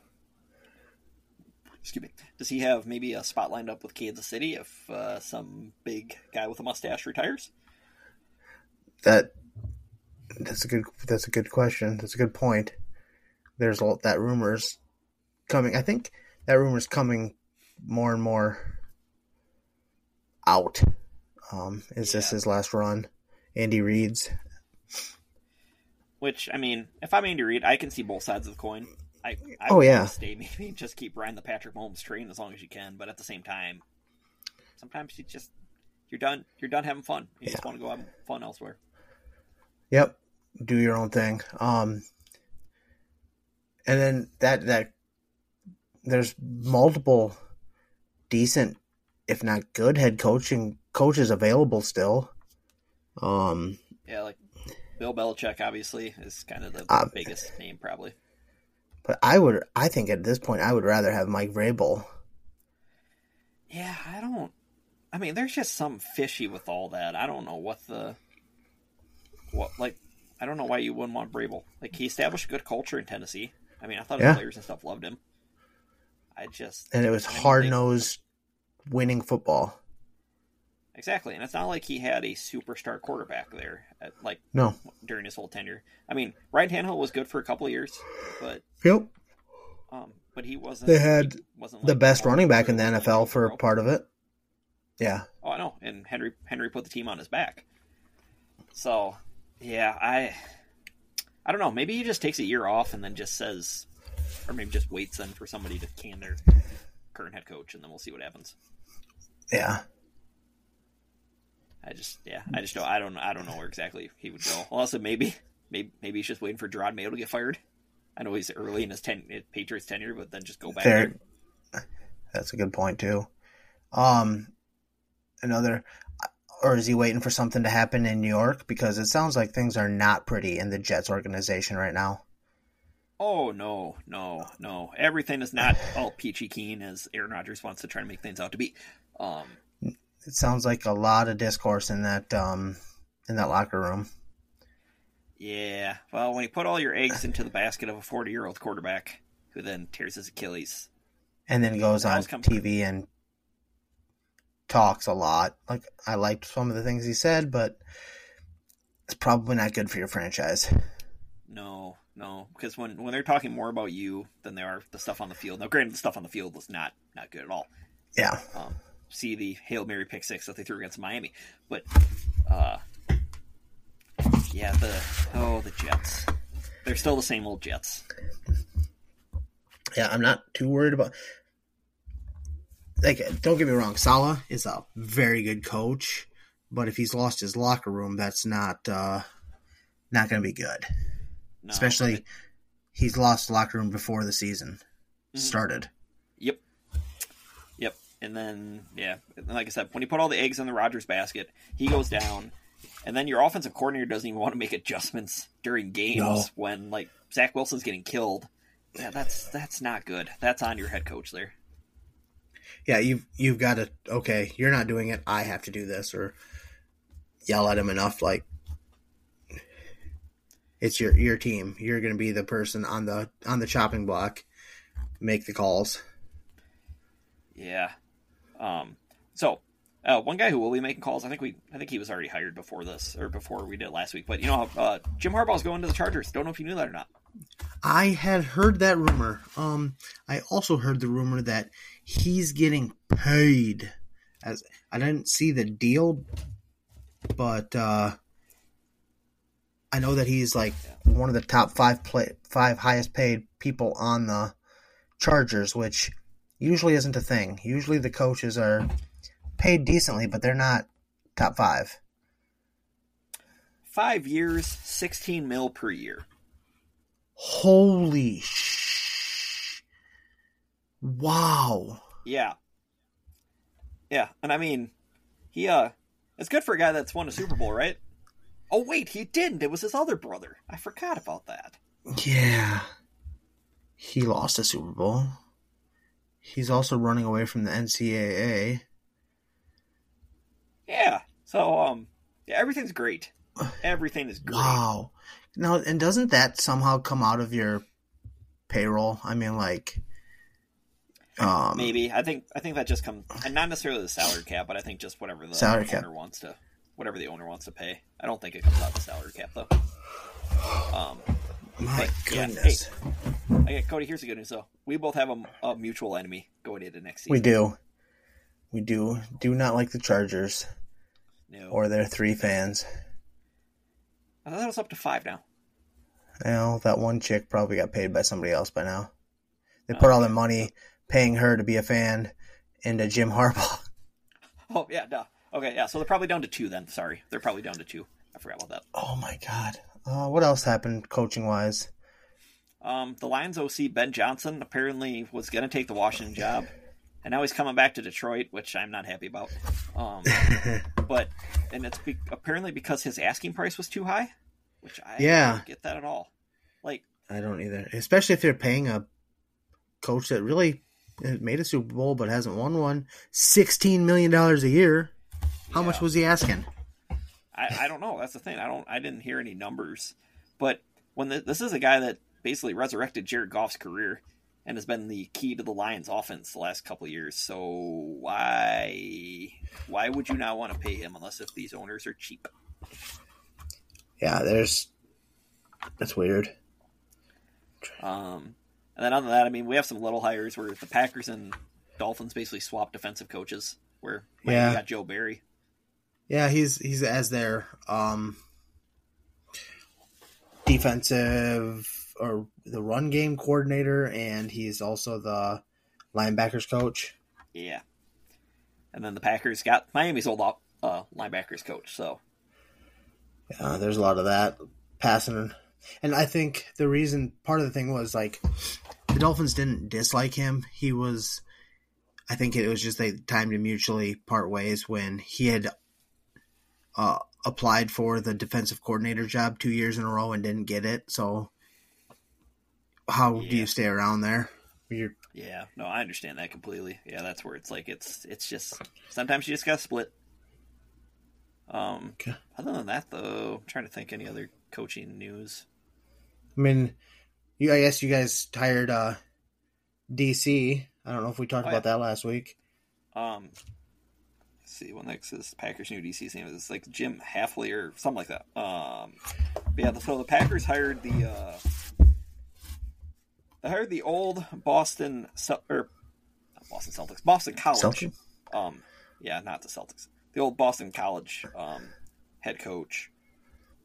excuse me. Does he have maybe a spot lined up with Kansas City if uh, some big guy with a mustache retires? That that's a good that's a good question. That's a good point. There's all that rumors coming. I think that rumor's coming more and more out. Um, is Yeah. this his last run? Andy Reid's. Which I mean, if I'm Andy Reid, I can see both sides of the coin. I, I Oh, yeah. stay <laughs> maybe just keep riding the Patrick Mahomes train as long as you can, but at the same time, sometimes you just you're done. You're done having fun. You just want to go have fun elsewhere. Yep. Do your own thing. Um, and then that that there's multiple decent, if not good, head coaching coaches available still. Um, Yeah, like Bill Belichick obviously is kind of the Um, biggest name probably. but I would, I think at this point, I would rather have Mike Vrabel. Yeah, I don't. I mean, there's just some fishy with all that. I don't know what the what like. I don't know why you wouldn't want Vrabel. Like he established a good culture in Tennessee. I mean, I thought Yeah. his players and stuff loved him. I just and it was hard nosed winning football. exactly, and it's not like he had a superstar quarterback there. At, like No. during his whole tenure. I mean, Ryan Tannehill was good for a couple of years, but Yep. um, but he wasn't. They had wasn't The like best running back in the NFL for Burrow. part of it. Yeah. Oh, I know. And Henry Henry put the team on his back. So, yeah, I I don't know. Maybe he just takes a year off and then just says, or maybe just waits then for somebody to can their current head coach, and then we'll see what happens. Yeah. I just, yeah, I just don't, I don't, I don't know where exactly he would go. Also, maybe, maybe, maybe he's just waiting for Jerod Mayo to get fired. I know he's early in his ten, Patriots tenure, but then just go back. Fair. there. That's a good point too. Um, another, or is he waiting for something to happen in New York? Because it sounds like things are not pretty in the Jets organization right now. Oh no, no, no! Everything is not all peachy keen as Aaron Rodgers wants to try to make things out to be. Um, It sounds like a lot of discourse in that um in that locker room. Yeah, well, when you put all your eggs into the basket of a 40 year old quarterback who then tears his Achilles, and then goes on TV and talks a lot. Like I liked some of the things he said, but it's probably not good for your franchise. no, no, because when when they're talking more about you than they are the stuff on the field. Now, granted, the stuff on the field was not not good at all. Yeah, Um, see the hail mary pick six that they threw against Miami, but uh, yeah, the oh the Jets, they're still the same old Jets. yeah. I'm not too worried about. Like, don't get me wrong, Salah is a very good coach, but if he's lost his locker room, that's not uh, not going to be good. No, Especially, but- he's lost locker room before the season Mhm. started. Yep. Yep. And then, yeah, and like I said, when you put all the eggs in the Rodgers basket, he goes down, and then your offensive coordinator doesn't even want to make adjustments during games No. when like Zach Wilson's getting killed. Yeah, that's that's not good. That's on your head coach there. Yeah, you've you've got to okay, you're not doing it. I have to do this, or yell at him enough like it's your your team. You're going to be the person on the on the chopping block, make the calls. Yeah. Um. So, uh, one guy who will be making calls, I think we, I think he was already hired before this or before we did last week. But you know, uh, Jim Harbaugh's going to the Chargers. Don't know if you knew that or not. I had heard that rumor. Um, I also heard the rumor that he's getting paid. As I didn't see the deal, but uh, I know that he's like one of the top five play five highest paid people on the Chargers, which usually isn't a thing. Usually the coaches are paid decently, but they're not top five. Five years, sixteen mil per year. Holy sh! Wow. Yeah. Yeah, and I mean, he uh, it's good for a guy that's won a Super Bowl, right? Oh wait, he didn't. It was his other brother. I forgot about that. Yeah. He lost a Super Bowl. He's also running away from the NCAA. Yeah. So um, yeah, everything's great. Everything is great. Wow. Now, and doesn't that somehow come out of your payroll? I mean, like, um, Maybe I think I think that just comes, and not necessarily the salary cap, but I think just whatever the Salary owner cap. wants to, whatever the owner wants to pay. I don't think it comes out the salary cap though. Um, My But, yeah, goodness. okay, Cody. Here's the good news though. We both have a, a mutual enemy going into next season. We do. We do. Do not like the Chargers No. or their three fans. I thought that was up to five now. Well, that one chick probably got paid by somebody else by now. They put all their money paying her to be a fan into Jim Harbaugh. <laughs> Oh yeah, duh. Okay, yeah. So they're probably down to two then. Sorry, they're probably down to two. I forgot about that. Oh my god. Uh, what else happened coaching wise? Um, the Lions OC Ben Johnson apparently was going to take the Washington job, and now he's coming back to Detroit, which I'm not happy about. Um, <laughs> but and it's be- apparently because his asking price was too high, which I Yeah. don't get that at all. Like, I don't either. Especially if you're paying a coach that really made a Super Bowl but hasn't won one. Sixteen million dollars a year. How much was he asking? I, I don't know. That's the thing. I don't. I didn't hear any numbers. But when the, this is a guy that basically resurrected Jared Goff's career and has been the key to the Lions' offense the last couple of years. So why why would you not want to pay him unless if these owners are cheap? Yeah, there's. That's weird. Um, and then other than that, I mean, we have some little hires where the Packers and Dolphins basically swap defensive coaches. Where Miami Yeah. got Joe Barry. Yeah, he's he's as their um defensive or the run game coordinator, and he's also the linebackers coach. Yeah. And then the Packers got Miami's old uh, linebackers coach. So Uh, there's a lot of that passing, and I think the reason part of the thing was like the Dolphins didn't dislike him. He was, I think it was just they time to mutually part ways when he had uh, applied for the defensive coordinator job two years in a row and didn't get it. So how do you stay around there? You're, Yeah, no, I understand that completely. Yeah, that's where it's like it's it's just sometimes you just gotta split. Um, Okay. other than that, though, I'm trying to think any other coaching news. I mean, you. I guess you guys hired uh, DC. I don't know if we talked Oh, about yeah. that last week. Um, let's see, what next is Packers new DC's name is like Jim Hafley or something like that. Um, but yeah, so the Packers hired the uh, they hired the old Boston or Boston Celtics, Boston College. Celtics? Um, yeah, not the Celtics. The old Boston College um, head coach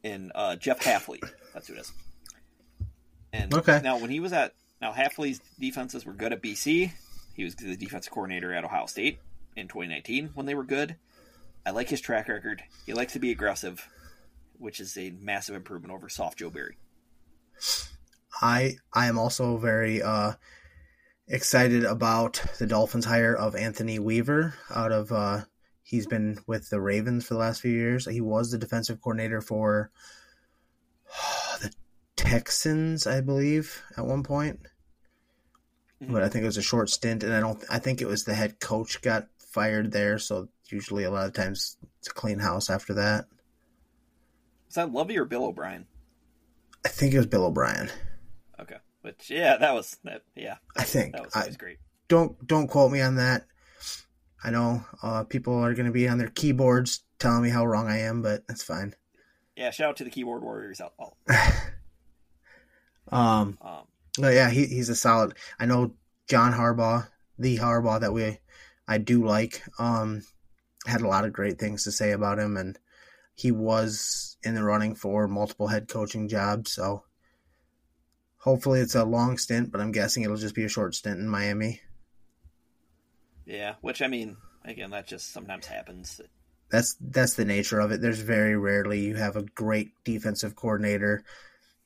in uh, Jeff Hafley. That's who it is. And Okay. now when he was at now Hafley's defenses were good at BC. He was the defensive coordinator at Ohio State in 2019 when they were good. I like his track record. He likes to be aggressive, which is a massive improvement over soft Joe Barry. I I am also very uh, excited about the Dolphins hire of Anthony Weaver out of uh, he's been with the Ravens for the last few years. He was the defensive coordinator for <sighs> the Texans, I believe, at one point. Mm-hmm. But I think it was a short stint, and I don't. I think it was the head coach got fired there, so usually a lot of times it's a clean house after that. Was that Lovie or Bill O'Brien? I think it was Bill O'Brien. Okay, which yeah, that was that. Yeah, I think that was, I, that was great. don't don't quote me on that. I know uh, people are going to be on their keyboards telling me how wrong I am, but that's fine. Yeah, shout out to the keyboard warriors out. <laughs> Um, um, but yeah, he, he's a solid. I know John Harbaugh, the Harbaugh that we I do like. Um, had a lot of great things to say about him, and he was in the running for multiple head coaching jobs. So hopefully it's a long stint, but I'm guessing it'll just be a short stint in Miami. Yeah, which I mean, again, that just sometimes happens. That's that's the nature of it. There's very rarely you have a great defensive coordinator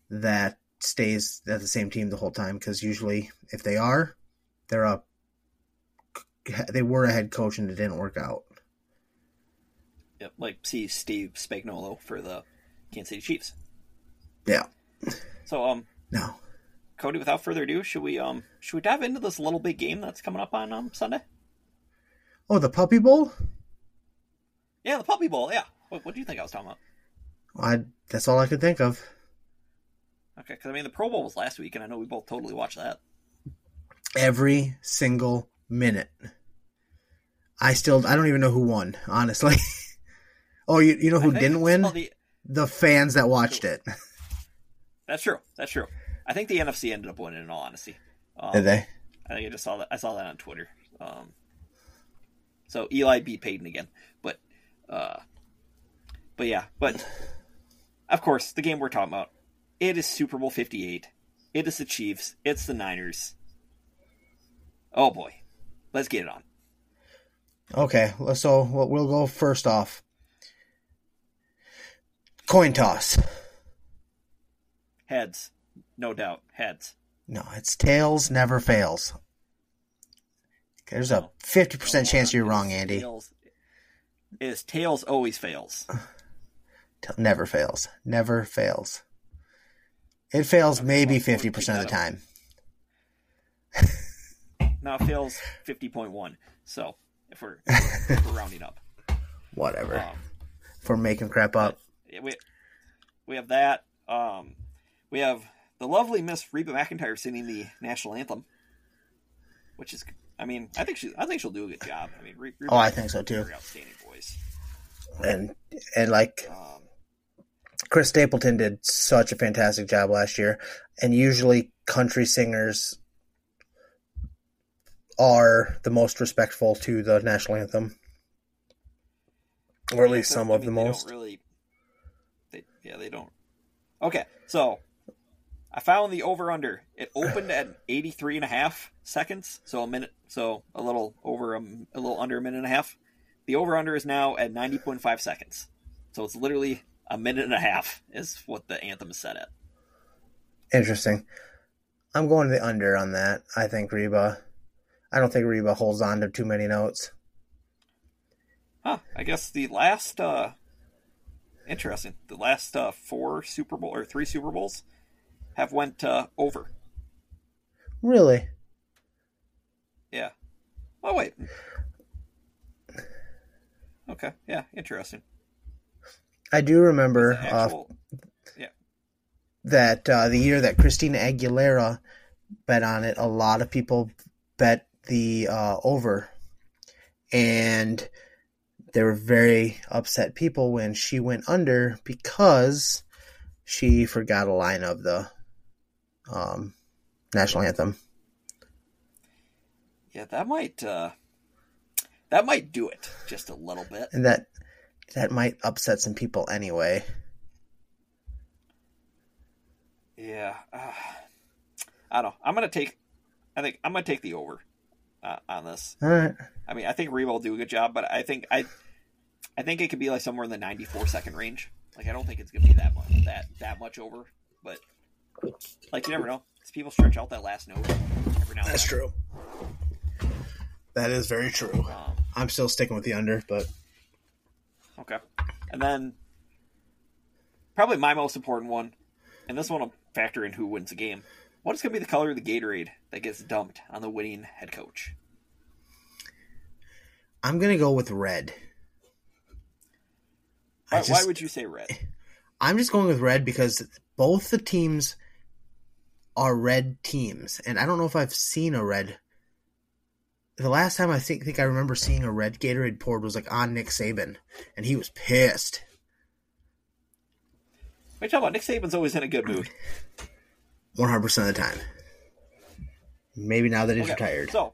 that stays at the same team the whole time because usually if they are, they're a they were a head coach and it didn't work out. Yep, like see Steve Spagnuolo for the Kansas City Chiefs. Yeah. So um No. Cody, without further ado, should we um should we dive into this little big game that's coming up on um Sunday? Oh, the Puppy Bowl? Yeah, the Puppy Bowl. Yeah. What, what do you think I was talking about? I that's all I could think of. Okay, because I mean the Pro Bowl was last week, and I know we both totally watched that. Every single minute. I still I don't even know who won, honestly. <laughs> oh, you you know who didn't win? the- The fans that watched it. <laughs> That's true. That's true. I think the NFC ended up winning. In all honesty, um, Did they? I think I just saw that. I saw that on Twitter. Um, so Eli beat Peyton again, but uh, but yeah, but of course the game we're talking about, it is Super Bowl Fifty Eight. It is the Chiefs. It's the Niners. Oh boy, let's get it on. Okay, so we'll we'll go first off. Coin toss. Heads, no doubt. Heads. No, it's tails never fails. There's a fifty percent chance you're wrong, Andy. Tails, is tails always fails. <sighs> Never fails. Never fails. It fails maybe well, we'll fifty percent of the time. Now it fails fifty point one. So if we're, <laughs> if we're rounding up, Whatever. um, For making crap up. We we have that. Um, we have the lovely Miss Reba McEntire singing the national anthem, which is, I mean, I think she, I think she'll do a good job. I mean, Re- Reba Oh, I think so, too. Outstanding voice. And and like Um, Chris Stapleton did such a fantastic job last year. And usually country singers are the most respectful to the national anthem. Or at least some I of the mean, they don't most. Really, they, yeah, they don't. Okay, so I found the over under. It opened at <laughs> 83 and a half seconds, so a minute, so a little over a, a little under a minute and a half. The over under is now at 90.5 seconds. So it's literally a minute and a half is what the anthem is set at. Interesting. I'm going to the under on that. I think Reba. I don't think Reba holds on to too many notes. Huh, I guess the last uh interesting. The last uh 4 Super Bowl or 3 Super Bowls have went uh over. Really? Yeah. Oh wait. Okay. Yeah. Interesting. I do remember uh, actual- that uh, the year that Christina Aguilera bet on it, a lot of people bet the uh, over, and there were very upset people when she went under because she forgot a line of the um, national anthem. yeah, that might uh, that might do it just a little bit. and that that might upset some people anyway. Yeah. Uh, I don't know. I'm gonna take. I think I'm gonna take the over uh, on this. All right. I mean, I think Reba will do a good job, but I think I, I think it could be like somewhere in the 94 second range. Like I don't think it's gonna be that much that that much over, but like you never know. 'Cause people stretch out that last note every now and That's true. That is very true. Um, I'm still sticking with the under, but Okay. And then probably my most important one, and this one will factor in who wins the game. What is going to be the color of the Gatorade that gets dumped on the winning head coach? I'm gonna go with red. Why, just- why would you say red? <laughs> I'm just going with red because both the teams are red teams, and I don't know if I've seen a red. The last time I think think I remember seeing a red Gatorade poured was like on Nick Saban, and he was pissed. What are you talking about? Nick Saban's always in a good mood. 100 percent of the time. Maybe now that he's Okay, retired. So,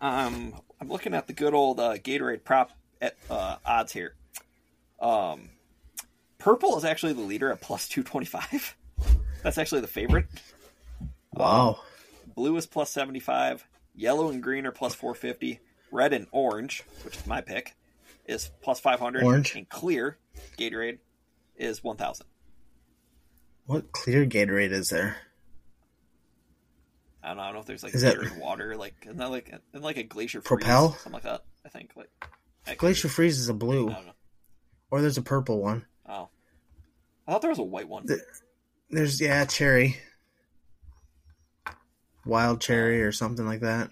um, I'm looking at the good old uh, Gatorade prop at, uh, odds here. Um, purple is actually the leader at plus two twenty five. <laughs> That's actually the favorite. Wow. Um, blue is plus seventy five. Yellow and green are plus four fifty. Red and orange, which is my pick, is plus five hundred. Orange. and clear Gatorade is one thousand. What clear Gatorade is there? I don't know. I don't know if there's like Is that- Gatorade water, like isn't that like isn't like a glacier freeze, Propel? something like that. I think like I- Glacier Freeze is a I blue, don't know. or there's a purple one. Oh, I thought there was a white one. The- There's yeah, cherry, wild cherry, or something like that.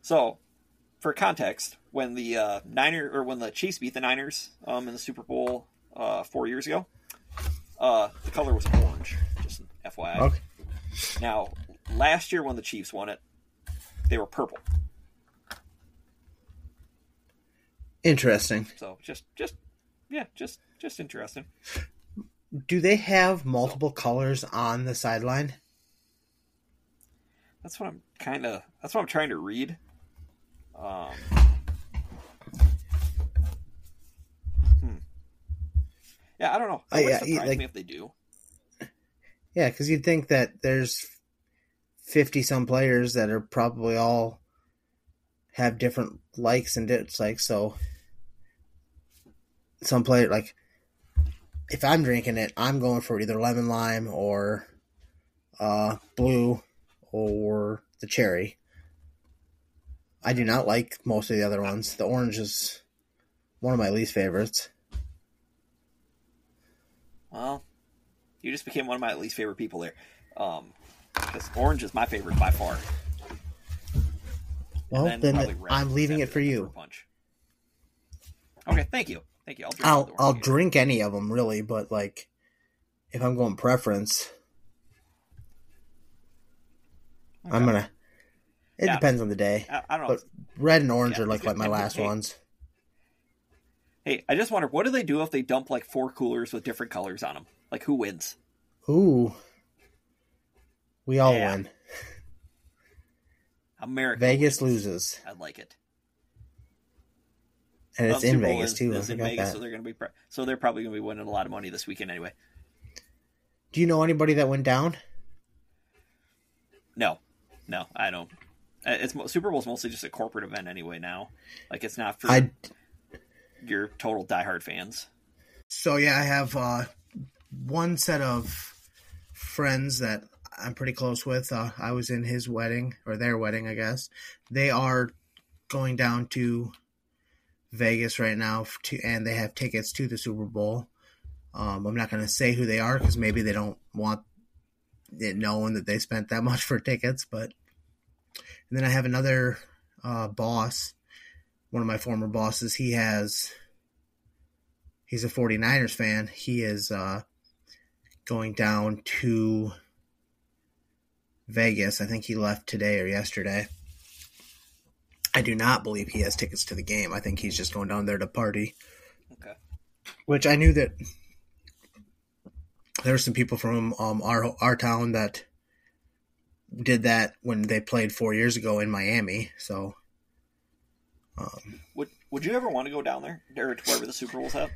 So, for context, when the uh, Niner or when the Chiefs beat the Niners um, in the Super Bowl uh, four years ago, uh, the color was orange. Just an FYI. Okay. Now, last year when the Chiefs won it, they were purple. Interesting. So just, just, yeah, just, just interesting. Do they have multiple colors on the sideline? That's what I'm kind of. That's what I'm trying to read. Um. Hmm. Yeah, I don't know. It would yeah, surprise like- me if they do. Yeah, because you'd think that there's fifty some players that are probably all have different likes and dislikes. Like, so some player like if I'm drinking it, I'm going for either lemon lime or uh, blue or the cherry. I do not like most of the other ones. The orange is one of my least favorites. Well, you just became one of my least favorite people there. Um, because orange is my favorite by far. Well, then red I'm leaving it for you. Punch. Okay, thank you, thank you. I'll drink I'll I'll drink any of them really, but like if I'm going preference, I'm gonna. It Yeah. depends on the day, I, I don't know. but red and orange Yeah, are like like my last Hey. ones. Hey, I just wonder what do they do if they dump like four coolers with different colors on them? Like who wins? Ooh, we all Yeah. win. America. Vegas wins. loses, I like it. And it's in Vegas is- too. Is in Vegas, that. so they're going to be so they're probably going to be winning a lot of money this weekend anyway. Do you know anybody that went down? No, no, I don't. Uh, It's Super Bowl's mostly just a corporate event anyway. Now, like it's not for I your total diehard fans. So yeah, I have uh, one set of friends that I'm pretty close with. Uh, I was in his wedding or their wedding, I guess. They are going down to Vegas right now, to, and they have tickets to the Super Bowl. Um, I'm not going to say who they are because maybe they don't want it known that they spent that <laughs> much for tickets. But and then I have another uh, boss, one of my former bosses. He has he's a 49ers fan. He is uh, going down to Vegas. I think he left today or yesterday. I do not believe he has tickets to the game. I think he's just going down there to party. Okay. Which I knew that there were some people from um, our our town that did that when they played four years ago in Miami. So um, Would Would you ever want to go down there or to wherever the Super Bowl's at?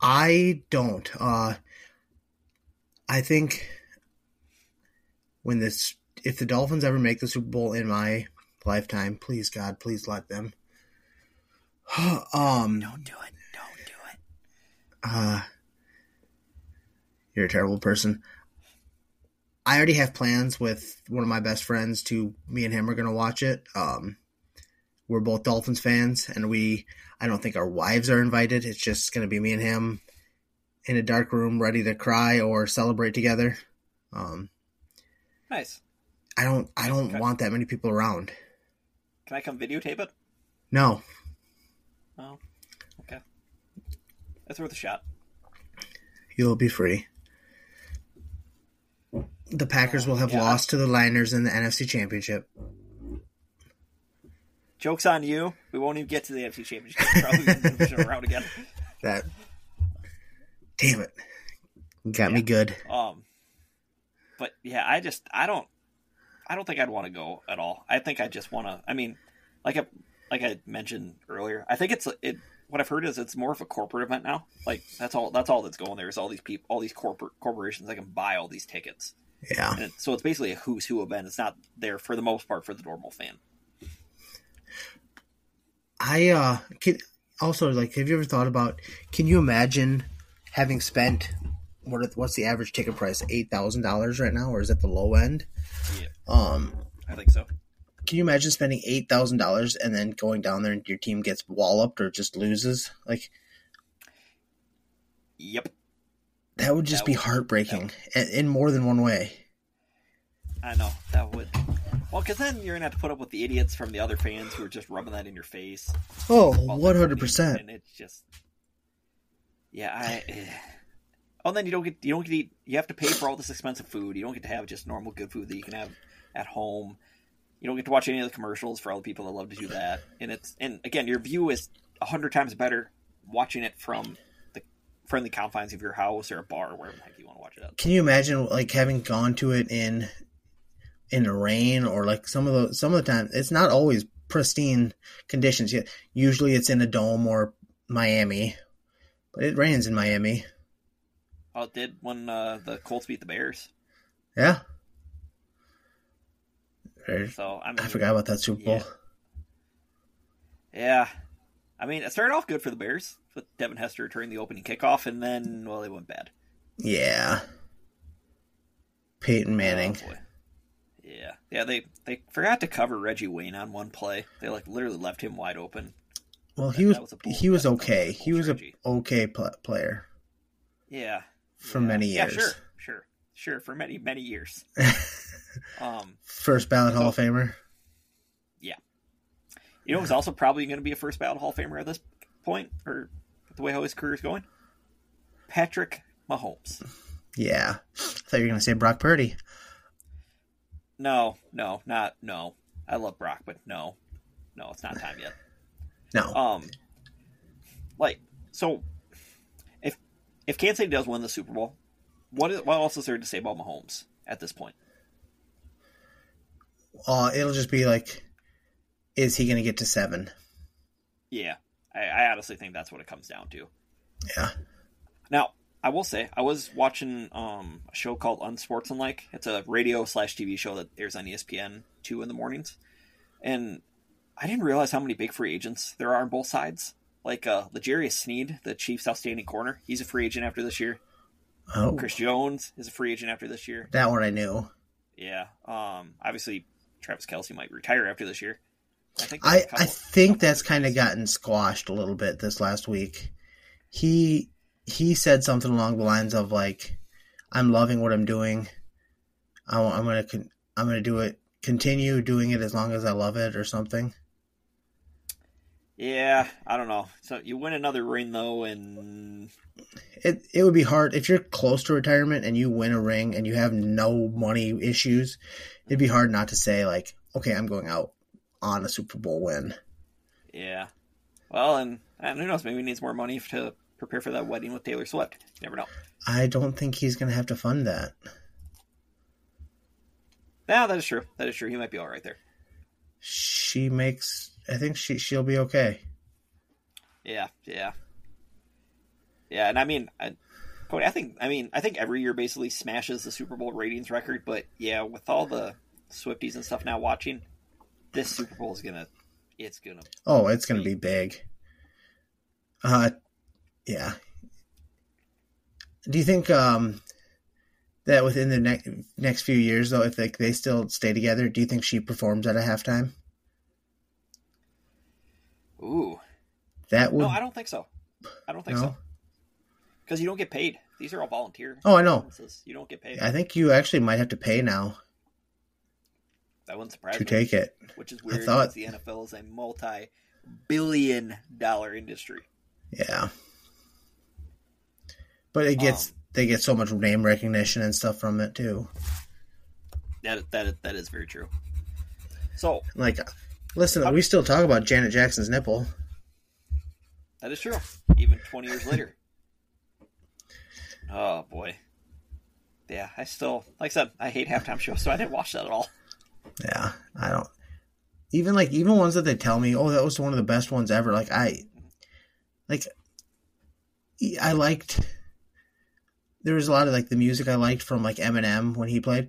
I don't. Uh, I think when this, if the Dolphins ever make the Super Bowl in my lifetime, please God, please let them. <sighs> um, Don't do it. Don't do it. uh, you're a terrible person. I already have plans with one of my best friends to me and him are going to watch it. Um, we're both Dolphins fans, and we I don't think our wives are invited. It's just going to be me and him in a dark room, ready to cry or celebrate together. Um, Nice. I don't I don't Okay. want that many people around. Can I come videotape it? No, Oh, okay. That's worth a shot. you'll be free. The Packers will have Yeah. lost to the Liners in the NFC Championship. Joke's on you. We won't even get to the NFC Championship. Probably around again. <laughs> That damn it, got me good. Um, but yeah, I just I don't I don't think I'd want to go at all. I think I just want to. I mean, like I like I mentioned earlier, I think it's it what I've heard is it's more of a corporate event now. Like that's all that's all that's going there is all these people, all these corporate corporations that can buy all these tickets. Yeah. It, so it's basically a who's who event. It's not there for the most part for the normal fan. I uh can also like have you ever thought about can you imagine having spent what what's the average ticket price eight thousand dollars right now or is it the low end? Yeah. Um I think so. can you imagine spending eight thousand dollars and then going down there and your team gets walloped or just loses? Like Yep. that would just That be would- heartbreaking in, in more than one way. I know that would. Well, because then you're gonna have to put up with the idiots from the other fans who are just rubbing that in your face. Oh, one hundred percent. And it's just, yeah, I. <sighs> Oh, and then you don't get you don't get to eat. You have to pay for all this expensive food. You don't get to have just normal good food that you can have at home. You don't get to watch any of the commercials for all the people that love to do that. And it's and again, your view is a hundred times better watching it from the friendly confines of your house or a bar or wherever the heck you want to watch it at. Can you imagine like having gone to it in in the rain or like some of the some of the time it's not always pristine conditions yet. Usually it's in a dome or Miami. But it rains in Miami. Oh, it did when uh, the Colts beat the Bears. Yeah. So I mean, I forgot about that Super Bowl. Yeah. Yeah. I mean, it started off good for the Bears with Devin Hester returning the opening kickoff, and then, well, they went bad. Yeah. Peyton oh, Manning. Oh, boy. Yeah. Yeah, they, they forgot to cover Reggie Wayne on one play. They, like, literally left him wide open. well, he was, was he was that was a okay. He was a okay pl- player Yeah. for Yeah. many Yeah, years. sure. Sure. Sure. For many, many years. <laughs> Um, First ballot Hall of Famer. Yeah. You know who's also probably going to be a first ballot Hall of Famer at this point, or the way how his career is going? Patrick Mahomes. Yeah. I thought you were going to say Brock Purdy. No, no, not no. I love Brock, but no, no, it's not time yet. No. Um, like so, if if Kansas City does win the Super Bowl, what is, what else is there to say about Mahomes at this point? Uh, it'll just be like, is he going to get to seven? Yeah, I, I honestly think that's what it comes down to. Yeah. Now, I will say I was watching um, a show called Unsportsmanlike. It's a radio slash TV show that airs on ESPN two in the mornings, and I didn't realize how many big free agents there are on both sides. Like uh, L'Jarius Sneed, the Chiefs' outstanding corner, he's a free agent after this year. Oh, Chris Jones is a free agent after this year. that one I knew. Yeah. Um. Obviously, Travis Kelce might retire after this year. I think. I, I think that's kind of gotten squashed a little bit this last week. He he said something along the lines of like, "I'm loving what I'm doing. I, am gonna I'm gonna do it. Continue doing it as long as I love it, or something." Yeah, I don't know. So you win another ring though, and It it would be hard if you're close to retirement and you win a ring and you have no money issues. It'd be hard not to say like, "Okay, I'm going out on a Super Bowl win." yeah. Well, and, and who knows? Maybe he needs more money to prepare for that wedding with Taylor Swift. You never know. I don't think he's gonna have to fund that. Yeah, that is true. That is true. He might be all right there. She makes. I think she she'll be okay. Yeah, yeah, yeah. And I mean, I, Cody, I think, I mean, I think every year basically smashes the Super Bowl ratings record. But yeah, with all the Swifties and stuff now watching, this Super Bowl is gonna, it's gonna. Oh, it's going to be big. Uh, yeah. Do you think um that within the next next few years, though, if they they still stay together, do you think she performs at a halftime? Ooh, That would no, I don't think so. I don't think no. so because you don't get paid. These are all volunteer. Oh, I know. You don't get paid. I think you actually might have to pay now that wouldn't surprise to me. take it. which is weird I thought- the NFL is a multi-billion dollar industry. Yeah. But it gets Um, they get so much name recognition and stuff from it too. That that that is very true. So Like, listen, we still talk about Janet Jackson's nipple. that is true. Even twenty years later. Oh boy. Yeah, I still like I said, I hate halftime shows, so I didn't watch that at all. Yeah, I don't. Even like even ones that they tell me, oh, that was one of the best ones ever. Like I, like I liked there was a lot of like the music I liked from like Eminem when he played.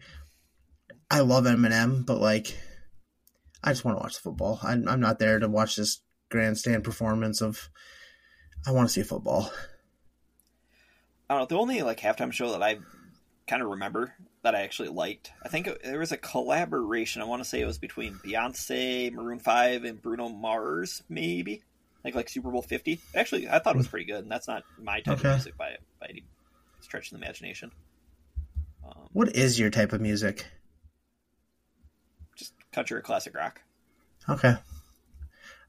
I love Eminem, but like I just want to watch the football. I'm, I'm not there to watch this grandstand performance of. I want to see football. I don't know. The only like halftime show that I kind of remember that I actually liked, I think it, there was a collaboration. I want to say it was between Beyonce, Maroon Five, and Bruno Mars, maybe like like Super Bowl Fifty. Actually, I thought it was pretty good, and that's not my type Okay. of music by by any stretch of the imagination. Um, What is your type of music? Country or classic rock. Okay,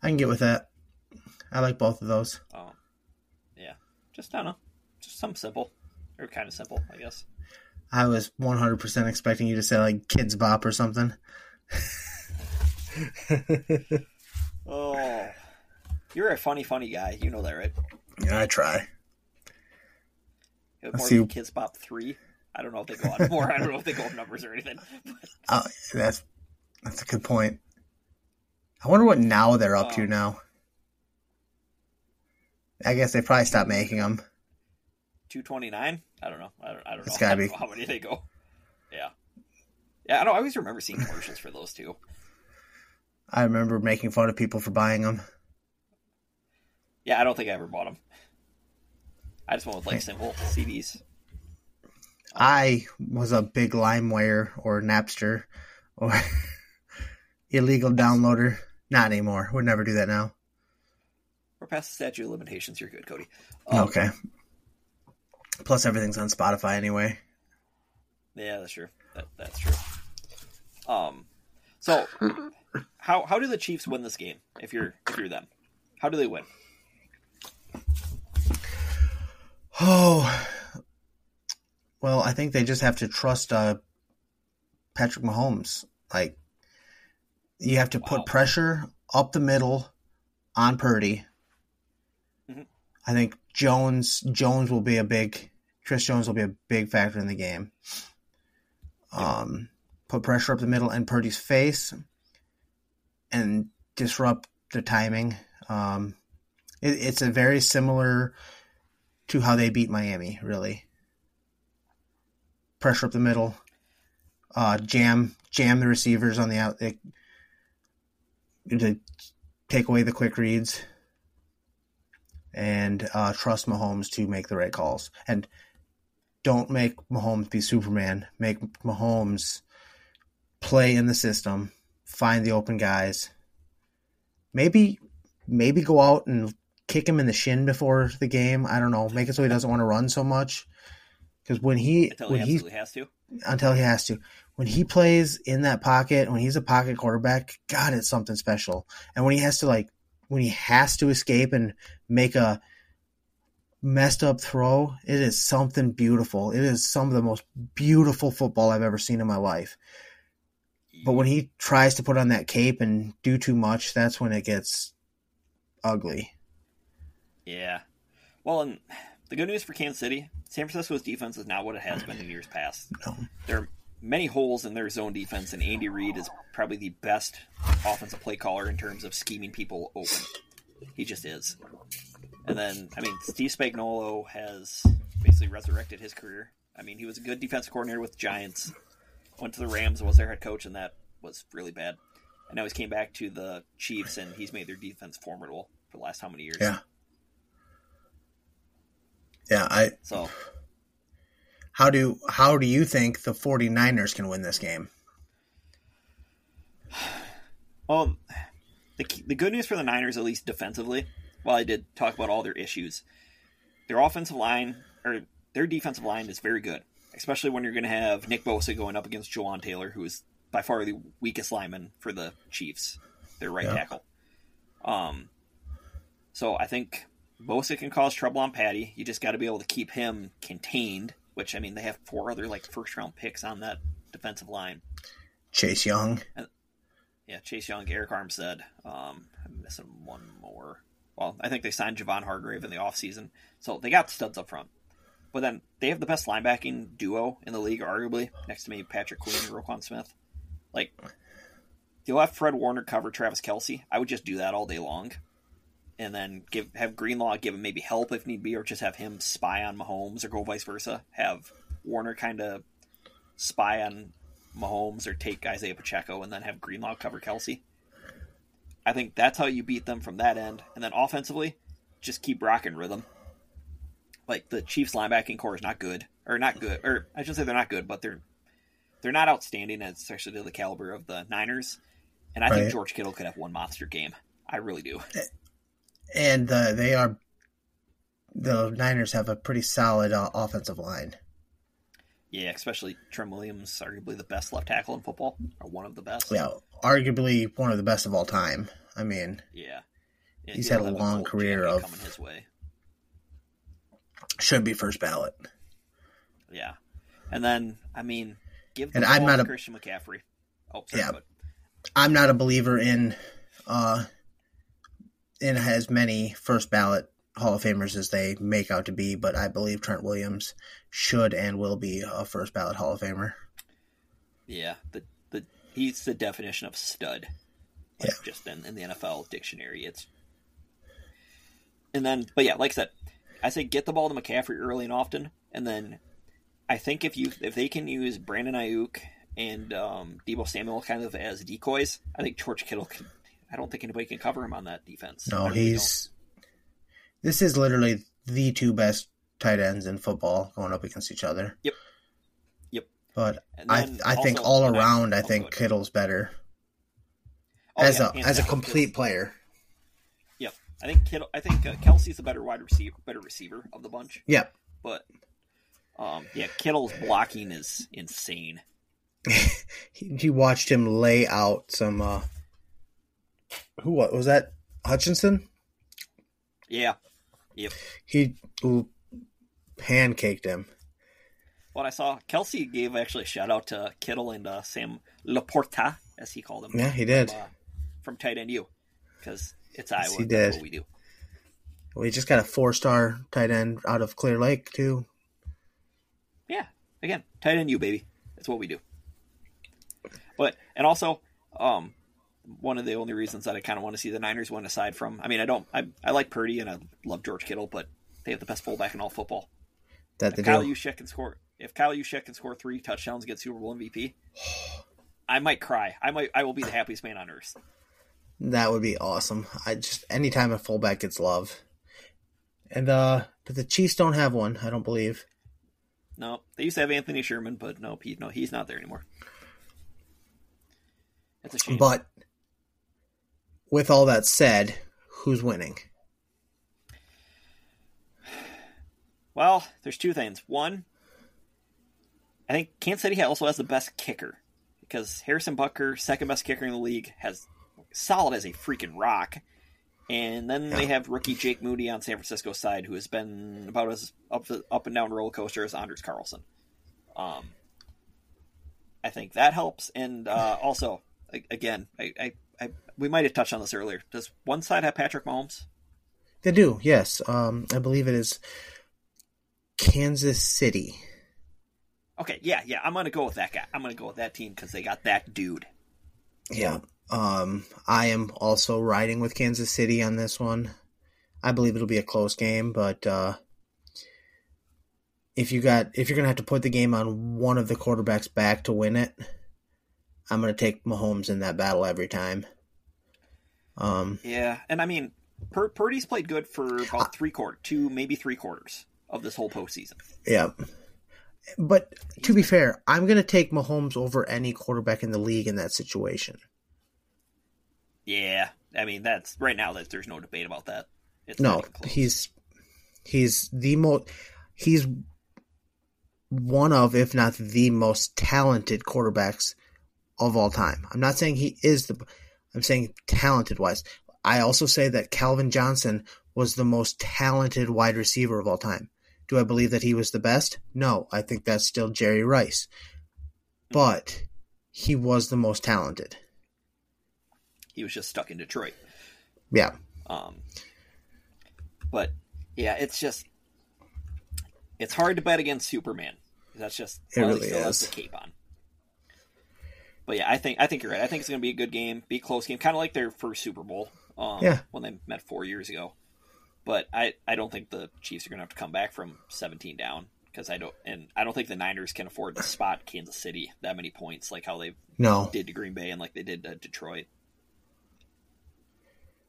I can get with that. I like both of those. Um, yeah, just I don't know, just something simple or kind of simple, I guess. I was 100% expecting you to say like Kidz Bop or something. <laughs> Oh, you're a funny, funny guy. You know that, right? yeah, I try. It more see. Kidz Bop three. I don't know if they go on more. I don't know if they go on numbers or anything. <laughs> Oh, that's that's a good point. I wonder what now they're up to now. I guess they probably stopped making them. Two twenty nine. I don't know. I don't. I don't know. It's gotta be. how many they go. Yeah. Yeah, I don't. I always remember seeing commercials for those two. I remember making fun of people for buying them. Yeah, I don't think I ever bought them. I just went with like simple CDs. I was a big LimeWire or Napster or illegal downloader. Not anymore. Would never do that now. We're past the statute of limitations. You're good, Cody. Um, Okay. Plus, everything's on Spotify anyway. Yeah, that's true. That, that's true. Um, so how how do the Chiefs win this game? If you're if you're them, how do they win? Oh, well, I think they just have to trust uh, Patrick Mahomes. Like, you have to Wow. put pressure up the middle on Purdy. Mhm. I think Jones Jones will be a big Chris Jones will be a big factor in the game. Um, put pressure up the middle and Purdy's face, and disrupt the timing. Um, it, it's a very similar to how they beat Miami, really. Pressure up the middle, uh, jam jam the receivers on the out to take away the quick reads, and uh, trust Mahomes to make the right calls. And don't make Mahomes be Superman. Make Mahomes play in the system, find the open guys. Maybe maybe go out and kick him in the shin before the game. I don't know. Make it so he doesn't want to run so much. Because when he when he he has to. Until he has to, when he plays in that pocket, when he's a pocket quarterback, God, it's something special. And when he has to like when he has to escape and make a messed up throw, it is something beautiful. It is some of the most beautiful football I've ever seen in my life. But when he tries to put on that cape and do too much, that's when it gets ugly. Yeah. Well, and the good news for Kansas City, San Francisco's defense is not what it has been in years past. No. There are many holes in their zone defense, and Andy Reid is probably the best offensive play caller in terms of scheming people open. He just is. And then, I mean, Steve Spagnuolo has basically resurrected his career. I mean, he was a good defensive coordinator with the Giants, went to the Rams, was their head coach, and that was really bad. And now he's came back to the Chiefs, and he's made their defense formidable for the last how many years? Yeah. Yeah, I So how do how do you think the 49ers can win this game? Well, <sighs> the the good news for the Niners, at least defensively, while I did talk about all their issues, their offensive line or their defensive line is very good, especially when you're going to have Nick Bosa going up against Jawaan Taylor, who is by far the weakest lineman for the Chiefs, their right Yeah. tackle. Um, so I think Bosa can cause trouble on Patty. You just got to be able to keep him contained. Which I mean, they have four other like first round picks on that defensive line. Chase Young. Yeah, Chase Young, Arik Armstead. Um, I'm missing one more. Well, I think they signed Javon Hargrave in the offseason. So they got studs up front. But then they have the best linebacking duo in the league, arguably, next to me, Patrick Queen and Roquan Smith. Like, you'll have Fred Warner cover Travis Kelce, I would just do that all day long. And then give have Greenlaw give him maybe help if need be, or just have him spy on Mahomes, or go vice versa. Have Warner kind of spy on Mahomes, or take Isaiah Pacheco, and then have Greenlaw cover Kelce. I think that's how you beat them from that end, and then offensively, just keep rocking rhythm. Like the Chiefs' linebacking core is not good, or not good, or I should say they're not good, but they're they're not outstanding, especially to the caliber of the Niners. And I right. think George Kittle could have one monster game. I really do. Eh, And uh, they are the Niners have a pretty solid uh, offensive line. Yeah, especially Trent Williams, arguably the best left tackle in football, or one of the best. Yeah, arguably one of the best of all time. I mean, yeah, yeah he's had a long career of coming his way. Should be first ballot. Yeah, and then I mean, give and I'm not a Christian McCaffrey. Oh, sorry, yeah, I'm not a believer in uh in as many first ballot Hall of Famers as they make out to be, but I believe Trent Williams should and will be a first ballot Hall of Famer. Yeah, the the he's the definition of stud. Like yeah. just in, in the NFL dictionary. It's and then but yeah, like I said, I say get the ball to McCaffrey early and often, and then I think if you if they can use Brandon Aiyuk and um, Deebo Samuel kind of as decoys, I think George Kittle can. I don't think anybody can cover him on that defense. No, he's. This is literally the two best tight ends in football going up against each other. Yep. Yep. But I I think all around I, think Kittle's better. Oh, as yeah, a as a complete player. Yep. I think Kittle. I think uh, Kelce's the better wide receiver, better receiver of the bunch. Yep. But um, yeah, Kittle's blocking is insane. <laughs> he watched him lay out some. Uh, who was that? Hutchinson. Yeah. Yep. He pancaked him. What I saw, Kelce gave actually a shout out to Kittle and uh, Sam LaPorta, as he called him. Yeah, he did. From, uh, from tight end U, because it's Iowa. Yes, he did. what we do. We just got a four star tight end out of Clear Lake too. Yeah, again, tight end U, baby. That's what we do. But and also, um, one of the only reasons that I kind of want to see the Niners win, aside from, I mean, I don't, I, I like Purdy and I love George Kittle, but they have the best fullback in all football. That if Kyle Juszczyk can score, if Kyle Juszczyk can score three touchdowns, get Super Bowl MVP, I might cry. I might, I will be the happiest man on earth. That would be awesome. I just anytime a fullback gets love, and uh, but the Chiefs don't have one. I don't believe. No, they used to have Anthony Sherman, but no, Pete, no, he's not there anymore. That's a shame. But with all that said, who's winning? Well, there's two things. One, I think Kansas City also has the best kicker because Harrison Butker, second best kicker in the league, has solid as a freaking rock. And then yeah. they have rookie Jake Moody on San Francisco's side, who has been about as up up and down roller coaster as Anders Carlson. Um, I think that helps, and uh, also again, I, I, we might have touched on this earlier. Does one side have Patrick Mahomes? They do, yes. Um, I believe it is Kansas City. Okay, yeah, yeah. I'm gonna go with that guy. I'm gonna go with that team because they got that dude. Yeah. Um, I am also riding with Kansas City on this one. I believe it'll be a close game, but uh, if you got if you're gonna have to put the game on one of the quarterbacks back to win it, I'm going to take Mahomes in that battle every time. Um, yeah, and I mean, Pur- Purdy's played good for about three quarter, two maybe three quarters of this whole postseason. Yeah, but to be fair, I'm going to take Mahomes over any quarterback in the league in that situation. Yeah, I mean that's right now that there's no debate about that. It's no, he's he's the most he's one of, if not the most talented quarterbacks of all time. I'm not saying he is the, I'm saying talented wise. I also say that Calvin Johnson was the most talented wide receiver of all time. Do I believe that he was the best? No, I think that's still Jerry Rice. But he was the most talented. He was just stuck in Detroit. Yeah. Um, but yeah, it's just it's hard to bet against Superman. That's just it really is. the cape on but yeah, I think I think you're right. I think it's going to be a good game, be a close game, kind of like their first Super Bowl. Um, Yeah. When they met four years ago, but I I don't think the Chiefs are going to have to come back from 17 down because I don't and I don't think the Niners can afford to spot Kansas City that many points like how they No, did to Green Bay and like they did to Detroit.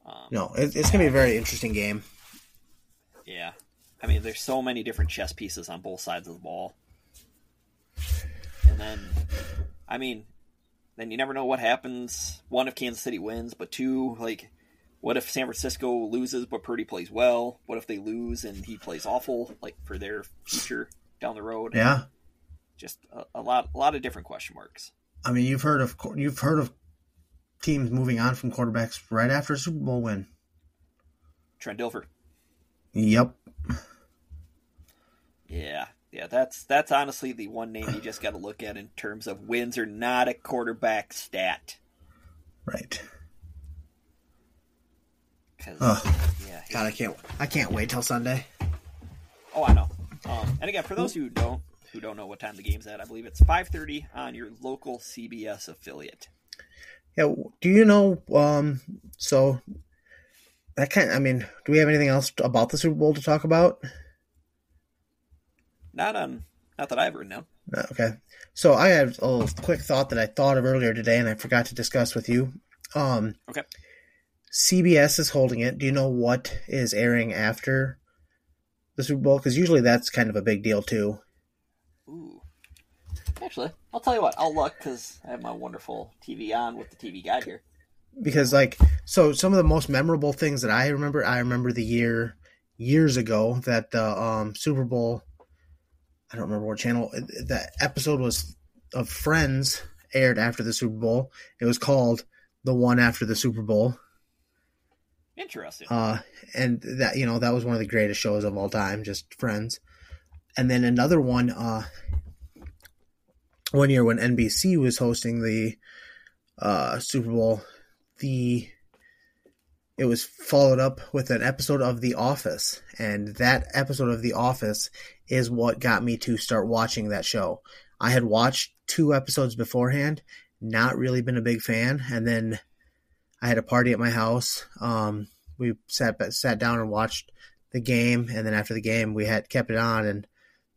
Um, no, it, it's gonna be a very interesting game. Yeah. I mean, there's so many different chess pieces on both sides of the ball. And then, I mean, then you never know what happens. One, if Kansas City wins, but two, like, what if San Francisco loses but Purdy plays well? What if they lose and he plays awful, like, for their future down the road? Yeah, Just a, a lot, a lot of different question marks. I mean, you've heard of you've heard of teams moving on from quarterbacks right after a Super Bowl win. Trent Dilfer. Yep. Yeah, yeah, that's that's honestly the one name you just got to look at in terms of wins are not a quarterback stat. Right. Ugh. yeah, God, I can't. I can't wait till Sunday. Oh, I know. Um, and again, for those who don't who don't know what time the game's at, I believe it's five thirty on your local CBS affiliate. Yeah. Do you know? Um. So that kind. I mean, do we have anything else about the Super Bowl to talk about? Not on, not that I've written down. Okay. So I have a little quick thought that I thought of earlier today, and I forgot to discuss with you. Um. Okay. CBS is holding it. Do you know what is airing after the Super Bowl? Because usually that's kind of a big deal too. Ooh. Actually, I'll tell you what. I'll look because I have my wonderful TV on with the TV guide here. because like so some of the most memorable things that I remember I remember the year years ago that the um Super Bowl I don't remember what channel the episode was of Friends aired after the Super Bowl. It was called The One After the Super Bowl. Interesting. Uh and that you know that was one of the greatest shows of all time, just Friends. And then another one uh one year when NBC was hosting the uh Super Bowl the it was followed up with an episode of The Office, and that episode of The Office is what got me to start watching that show. I had watched two episodes beforehand, not really been a big fan, and then I had a party at my house. Um, we sat sat down and watched the game, and then after the game, we had kept it on, and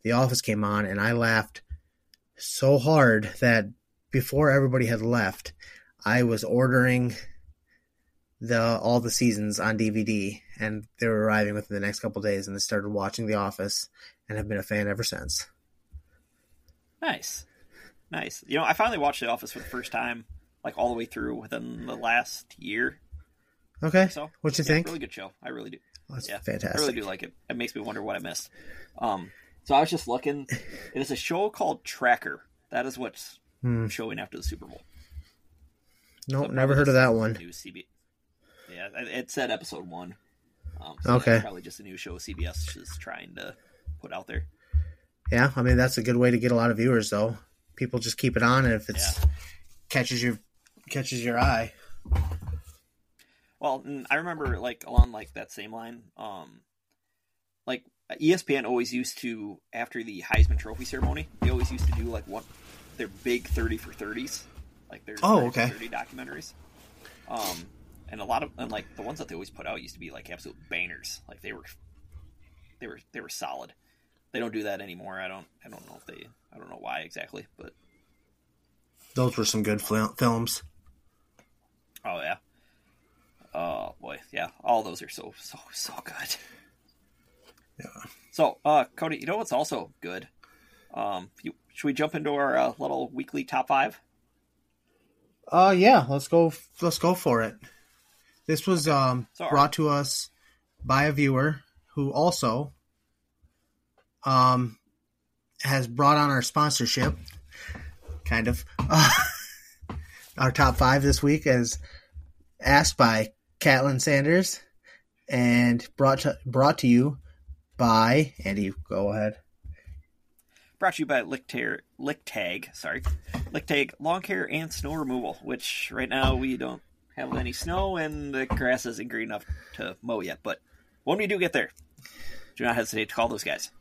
The Office came on, and I laughed so hard that before everybody had left, I was ordering the all the seasons on DVD, and they were arriving within the next couple days, and I started watching The Office, and have been a fan ever since. Nice, nice. You know, I finally watched The Office for the first time, like all the way through within the last year. Okay, So, what do you yeah, think? Really good show. I really do. That's Yeah, fantastic. I really do like it. It makes me wonder what I missed. Um, so I was just looking. It is a show called Tracker. That is what's Hmm. showing after the Super Bowl. Nope, So never heard of that one. New CB. Yeah, it said episode one. Um, so Okay. probably just a new show CBS is trying to put out there. Yeah, I mean that's a good way to get a lot of viewers, though. People just keep it on, and if it's Yeah. catches your catches your eye, Well, I remember like along like that same line, um, like ESPN always used to after the Heisman Trophy ceremony, they always used to do like one their big thirty for thirties, like their Oh, 30 okay. thirty documentaries. Um, and a lot of and like the ones that they always put out used to be like absolute bangers, like they were they were they were solid. They don't do that anymore. I don't I don't know if they I don't know why exactly, but those were some good fil- films. oh yeah. Oh boy, yeah, all those are so so so good. Yeah. So, uh, Cody, you know what's also good? Um, you, should we jump into our uh, little weekly top five? Uh, yeah, let's go. Let's go for it. This was um So- brought to us by a viewer who also um has brought on our sponsorship. Kind of. Uh, <laughs> our top five this week is asked by Catlin Sanders and brought to, brought to you by Andy. Go ahead. Brought to you by Licktar, Licktag, sorry, Licktag Lawn Care and Snow Removal. Which right now we don't have any snow and the grass isn't green enough to mow yet. But when we do get there, do not hesitate to call those guys.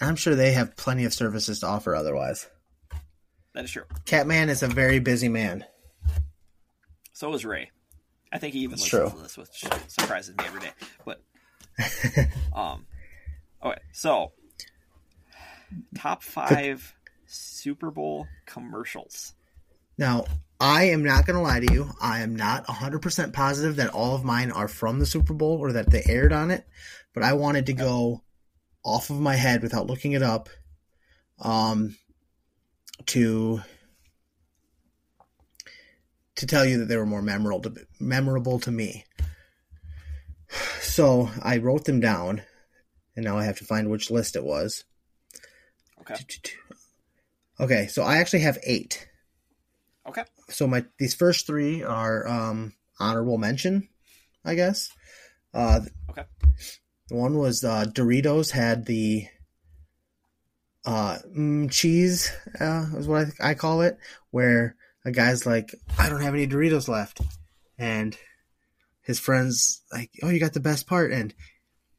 I'm sure they have plenty of services to offer otherwise. That is true. Catman is a very busy man. So is Ray. I think he even That's listens true. to this, which surprises me every day. But <laughs> um, okay, so top five Super Bowl commercials. Now, I am not going to lie to you. I am not 100% positive that all of mine are from the Super Bowl or that they aired on it, but I wanted to go off of my head without looking it up um, to to tell you that they were more memorable to, memorable to me. So I wrote them down, and now I have to find which list it was. Okay, Okay, so I actually have eight. okay, so my these first three are um honorable mention, I guess. Uh, Okay. One was uh, Doritos had the uh mm, cheese uh, is what I, I call it, where a guy's like, I don't have any Doritos left, and his friends like, oh, you got the best part, and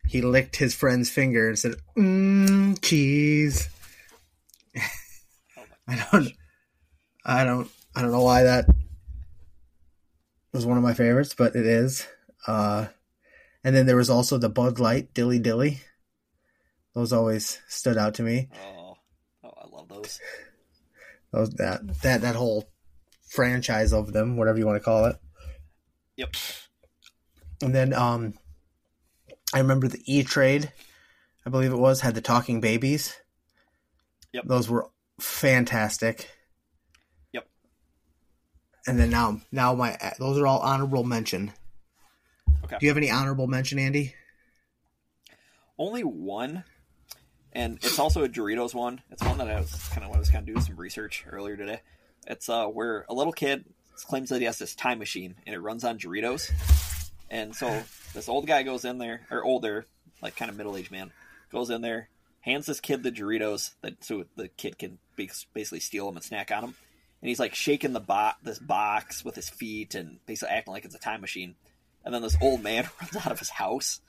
he licked his friend's finger and said, mm, cheese. <laughs> I don't, I don't, I don't know why that was one of my favorites, but it is. Uh, and then there was also the Bud Light Dilly Dilly. Those always stood out to me. Oh, oh, I love those. Those that that that whole franchise of them, whatever you want to call it. Yep. And then um, I remember the E Trade, I believe it was, had the talking babies. Yep. Those were fantastic. Yep. And then now, now my those are all honorable mention. Okay. Do you have any honorable mention, Andy? Only one, and it's also a Doritos one. It's one that I was kind of I was kind of doing some research earlier today. It's uh where a little kid claims that he has this time machine and it runs on Doritos, and so this old guy goes in there or older, like kind of middle aged man, goes in there, hands this kid the Doritos that so the kid can bas- basically steal them and snack on them, and he's like shaking the bo- this box with his feet and basically acting like it's a time machine, and then this old man <laughs> runs out of his house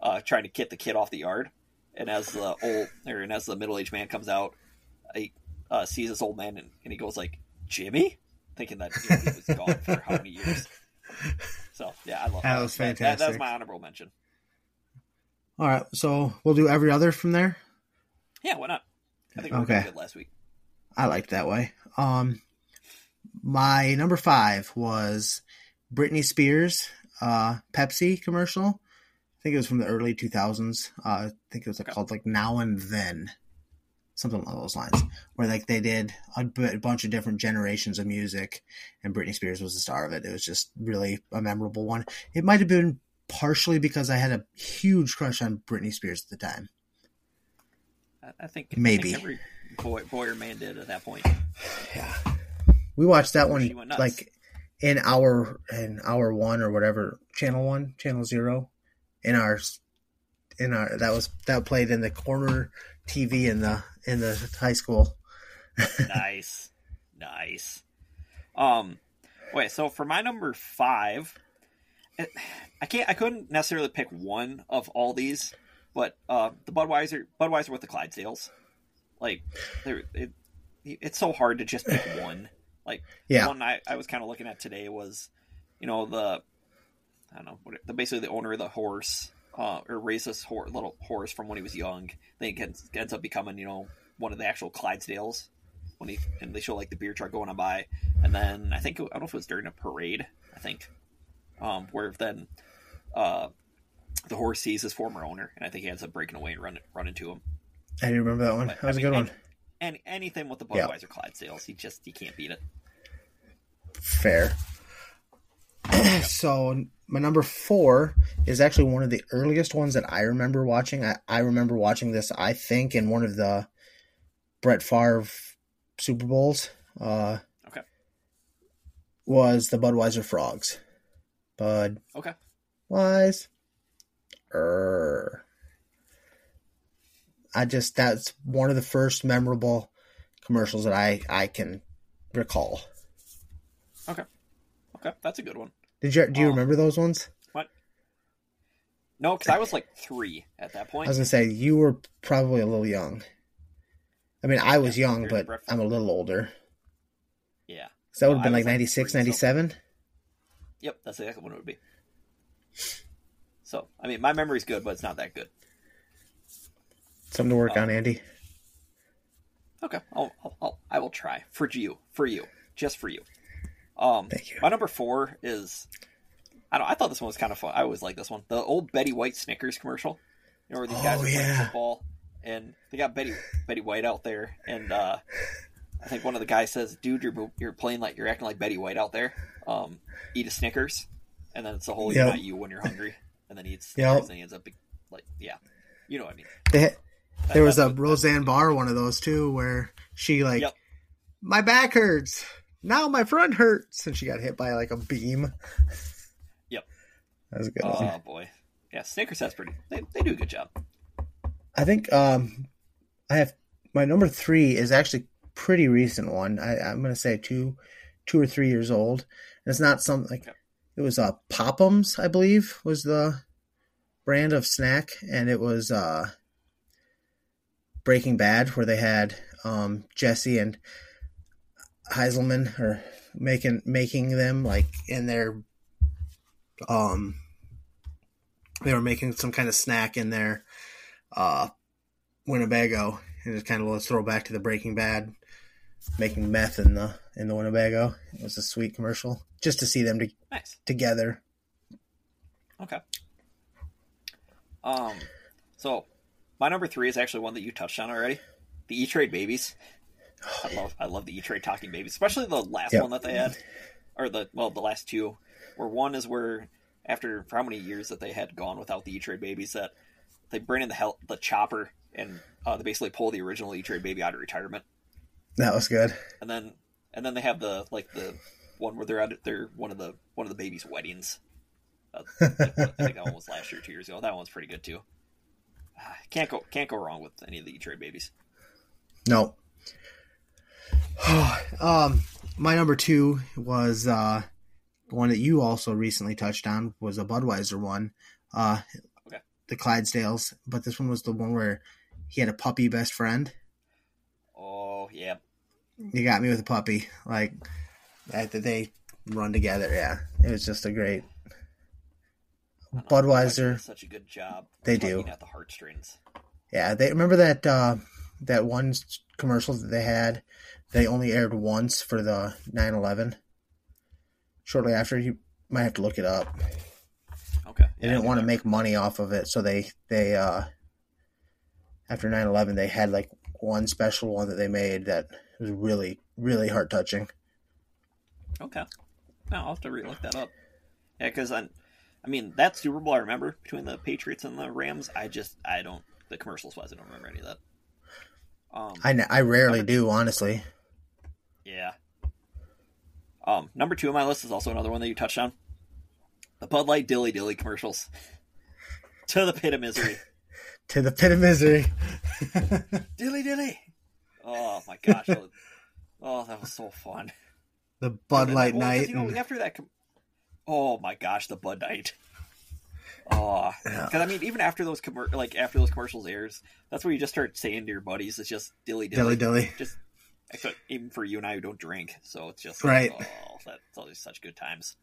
uh, trying to get the kid off the yard. And as the old or and as the middle aged man comes out, he uh, sees this old man and, and he goes like, "Jimmy," thinking that you know, he was gone for how many years. So yeah, I love That was That, that was fantastic. my honorable mention. All right, so we'll do every other from there. Yeah, why not? I think we Okay. good last week. I liked that way. Um, my number five was Britney Spears, uh, Pepsi commercial. I think it was from the early 2000s. Uh, I think it was Okay. called like Now and Then, something along those lines, where like they did a, b- a bunch of different generations of music, and Britney Spears was the star of it. It was just really a memorable one. It might have been partially because I had a huge crush on Britney Spears at the time. I, I think I Maybe. think every boy, boy or man did at that point. Yeah. We watched that one like in our in hour one or whatever channel one channel zero in our in our that was that played in the corner TV in the in the high school. <laughs> nice, nice. Um, wait. So for my number five, I can't. I couldn't necessarily pick one of all these, but uh, the Budweiser, Budweiser with the Clydesdales, like, it, it's so hard to just pick one. Like, Yeah. the one I, I was kind of looking at today was, you know, the, I don't know, what, the basically the owner of the horse, uh, or raised this hor- little horse from when he was young. Then he ends, ends up becoming, you know, one of the actual Clydesdales when he and they show like the beer truck going on by, and then I think I don't know if it was during a parade. I think, um, where then, uh, the horse sees his former owner, and I think he ends up breaking away and run run into him. I remember that one. But, That was I a good one. And anything with the Yeah. Budweiser Clydesdales, he just he can't beat it. Fair. <clears throat> so my number four is actually one of the earliest ones that I remember watching. I, I remember watching this, I think, in one of the Brett Favre Super Bowls. Uh, Okay. Was the Budweiser Frogs. Bud Okay. Wise. Err. I just that's one of the first memorable commercials that I I can recall. Okay, okay, that's a good one. Did you do you Oh. remember those ones? What? No, because I was like three at that point. I was gonna say you were probably a little young. I mean, I was Yeah, young, but I'm a little older. Yeah. So that would have been like was, like, 96, three, so- 97. Yep, that's exactly what it would be. So, I mean, my memory's good, but it's not that good. Something to work Oh. on, Andy. Okay, I'll, I'll, I'll I will try for you, for you, just for you. Um, Thank you. My number four is I don't. I thought this one was kind of fun. I always like this one. The old Betty White Snickers commercial. You know where these guys Oh, are playing football, and they got Betty Betty White out there, and uh, I think one of the guys says, "Dude, you're you're playing like you're acting like Betty White out there. Um, eat a Snickers." And then it's a whole Yep. "you're not you when you're hungry," and then he eats Snickers, Yep. and he ends up like, yeah, you know what I mean. They, there was a Roseanne Barr one of those too, where she like, Yep. my back hurts. Now my front hurts, and she got hit by like a beam. Yep. That was a good Oh one. boy, yeah, Snickers has pretty. They, they do a good job. I think um, I have my number three is actually pretty recent one. I, I'm gonna say two, two or three years old. And it's not something like Yep. it was uh Pop'ems, I believe, was the brand of snack, and it was uh Breaking Bad, where they had um Jesse and Heiselman or making making them like in their um they were making some kind of snack in their uh Winnebago and it kind of was throwback to the Breaking Bad making meth in the in the Winnebago. It was a sweet commercial just to see them to, Nice. together. Okay. Um, so my number three is actually one that you touched on already. The E Trade babies. I love I love the E Trade talking babies, especially the last Yep. one that they had, or the well the last two, where one is where after for how many years that they had gone without the E Trade babies that they bring in the hell the chopper and uh, they basically pull the original E Trade baby out of retirement, That was good. and then and then they have the like the one where they're at they're one of the one of the babies' weddings. Uh, I think that one was last year, two years ago. That one's pretty good too. <sighs> Can't go can't go wrong with any of the E Trade babies. No. <sighs> um, my number two was uh, the one that you also recently touched on was a Budweiser one. Uh, Okay. The Clydesdales, but this one was the one where he had a puppy best friend. Oh yeah, You got me with a puppy, like that They run together. Yeah, it was just a great. Know, Budweiser. such a good job. They do. at the heartstrings. Yeah, they remember that uh, that one commercial that they had. They only aired once for the 9/11. Shortly after, you might have to look it up. Okay, They didn't want to make money off of it, so they they uh, after 9/11 they had like one special one that they made that was really really heart touching. Okay, no, I'll have to re-look that up. Yeah, because I, mean that Super Bowl I remember between the Patriots and the Rams. I just I don't the commercials wise I don't remember any of that. Um, I n- I rarely do honestly. Yeah. Um, number two on my list is also another one that you touched on. The Bud Light Dilly Dilly commercials. <laughs> to the pit of misery. <laughs> To the pit of misery. <laughs> dilly Dilly. Oh my gosh. oh, that was so fun. the Bud Light Well, night. You know, and- after that. Com- oh my gosh, the Bud Knight. Oh, because I mean, even after those commer- like after those commercials airs, that's where you just start saying to your buddies, "It's just dilly dilly." dilly dilly. Just except even for you and I who don't drink, so it's just Right. Like, oh, that's always such good times.